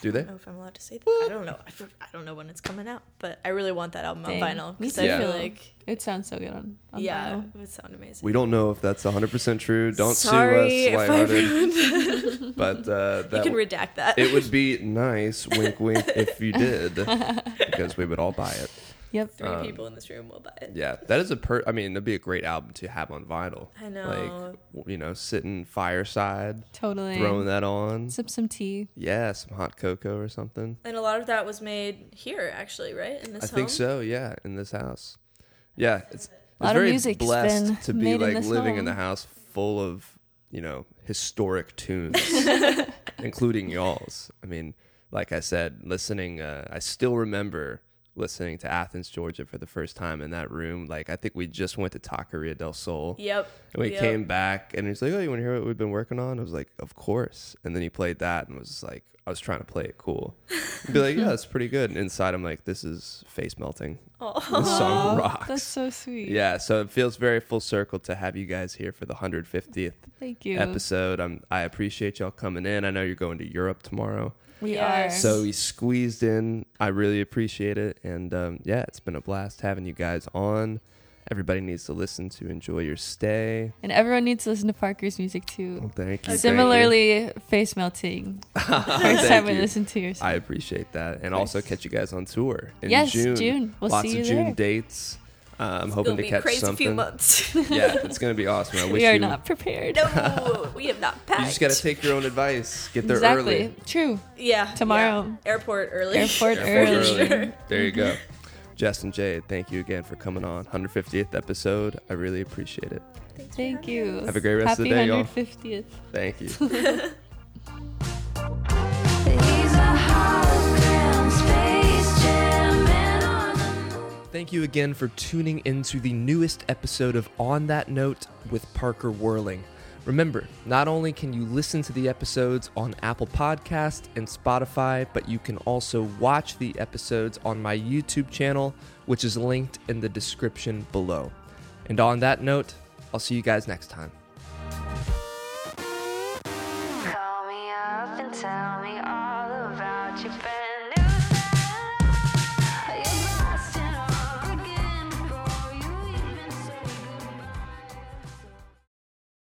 Do they? I don't know if I'm allowed to say that. I don't know. I, I don't know when it's coming out, but I really want that album Dang. on vinyl because I too. feel like It sounds so good on, on yeah, vinyl. it would sound amazing. We don't know if that's 100% true. Don't Sorry sue us, if I lighthearted. [laughs] But uh, you can w- redact that. it would be nice, wink, wink, if you [laughs] did, because we would all buy it. Yep. Three um, people in this room will buy it. Yeah, that is a per. I mean, it'd be a great album to have on vinyl. I know. Like, you know, sitting fireside, Totally. throwing that on. Sip some tea. Yeah, some hot cocoa or something. and a lot of that was made here, actually, right? In this house. I home? think so. Yeah, in this house. Yeah, it's, it's A lot of very music's blessed been to be made in like this living in the house full of you know historic tunes, [laughs] including y'all's. I mean, like I said, listening. Uh, I still remember listening to Athens, Georgia, for the first time in that room. Like I think we just went to Taqueria del Sol. Yep. And we Yep. came back and he's like, Oh, you want to hear what we've been working on? I was like, Of course. And then he played that and was like, I was trying to play it cool. He'd be like, Yeah, it's pretty good. And inside I'm like, This is face melting. This song rocks. That's so sweet. yeah, so it feels very full circle to have you guys here for the 150th Thank you. episode. I'm, I appreciate y'all coming in. I know you're going to Europe tomorrow. We Yes. are. So we squeezed in. I really appreciate it. And um, yeah, it's been a blast having you guys on. Everybody needs to listen to enjoy your stay. and everyone needs to listen to Parker's music too. Well, thank you. thank you. Similarly, face melting. [laughs] [laughs] First time we you. listened to your song. I appreciate that, and also catch you guys on tour in Yes, June. June. We'll Lots see you of June there. dates. Uh, I'm It's hoping gonna be catch crazy something. few months. [laughs] [laughs] yeah, it's gonna be awesome. I wish we are you. not prepared. no, [laughs] we have not packed. you just gotta take your own advice. Get there exactly. early. True. yeah tomorrow. yeah. Airport early. Airport Airport early. early. There you go. Jess and Jade, thank you again for coming on. 150th episode. I really appreciate it. Thank you. Have a great rest of the day, y'all. 150th. Thank you. Thank you again for tuning into the newest episode of On That Note with Parker Wierling. Remember, not only can you listen to the episodes on Apple Podcast and Spotify, but you can also watch the episodes on my YouTube channel, which is linked in the description below. And on that note, I'll see you guys next time. Call me up and tell me all about your.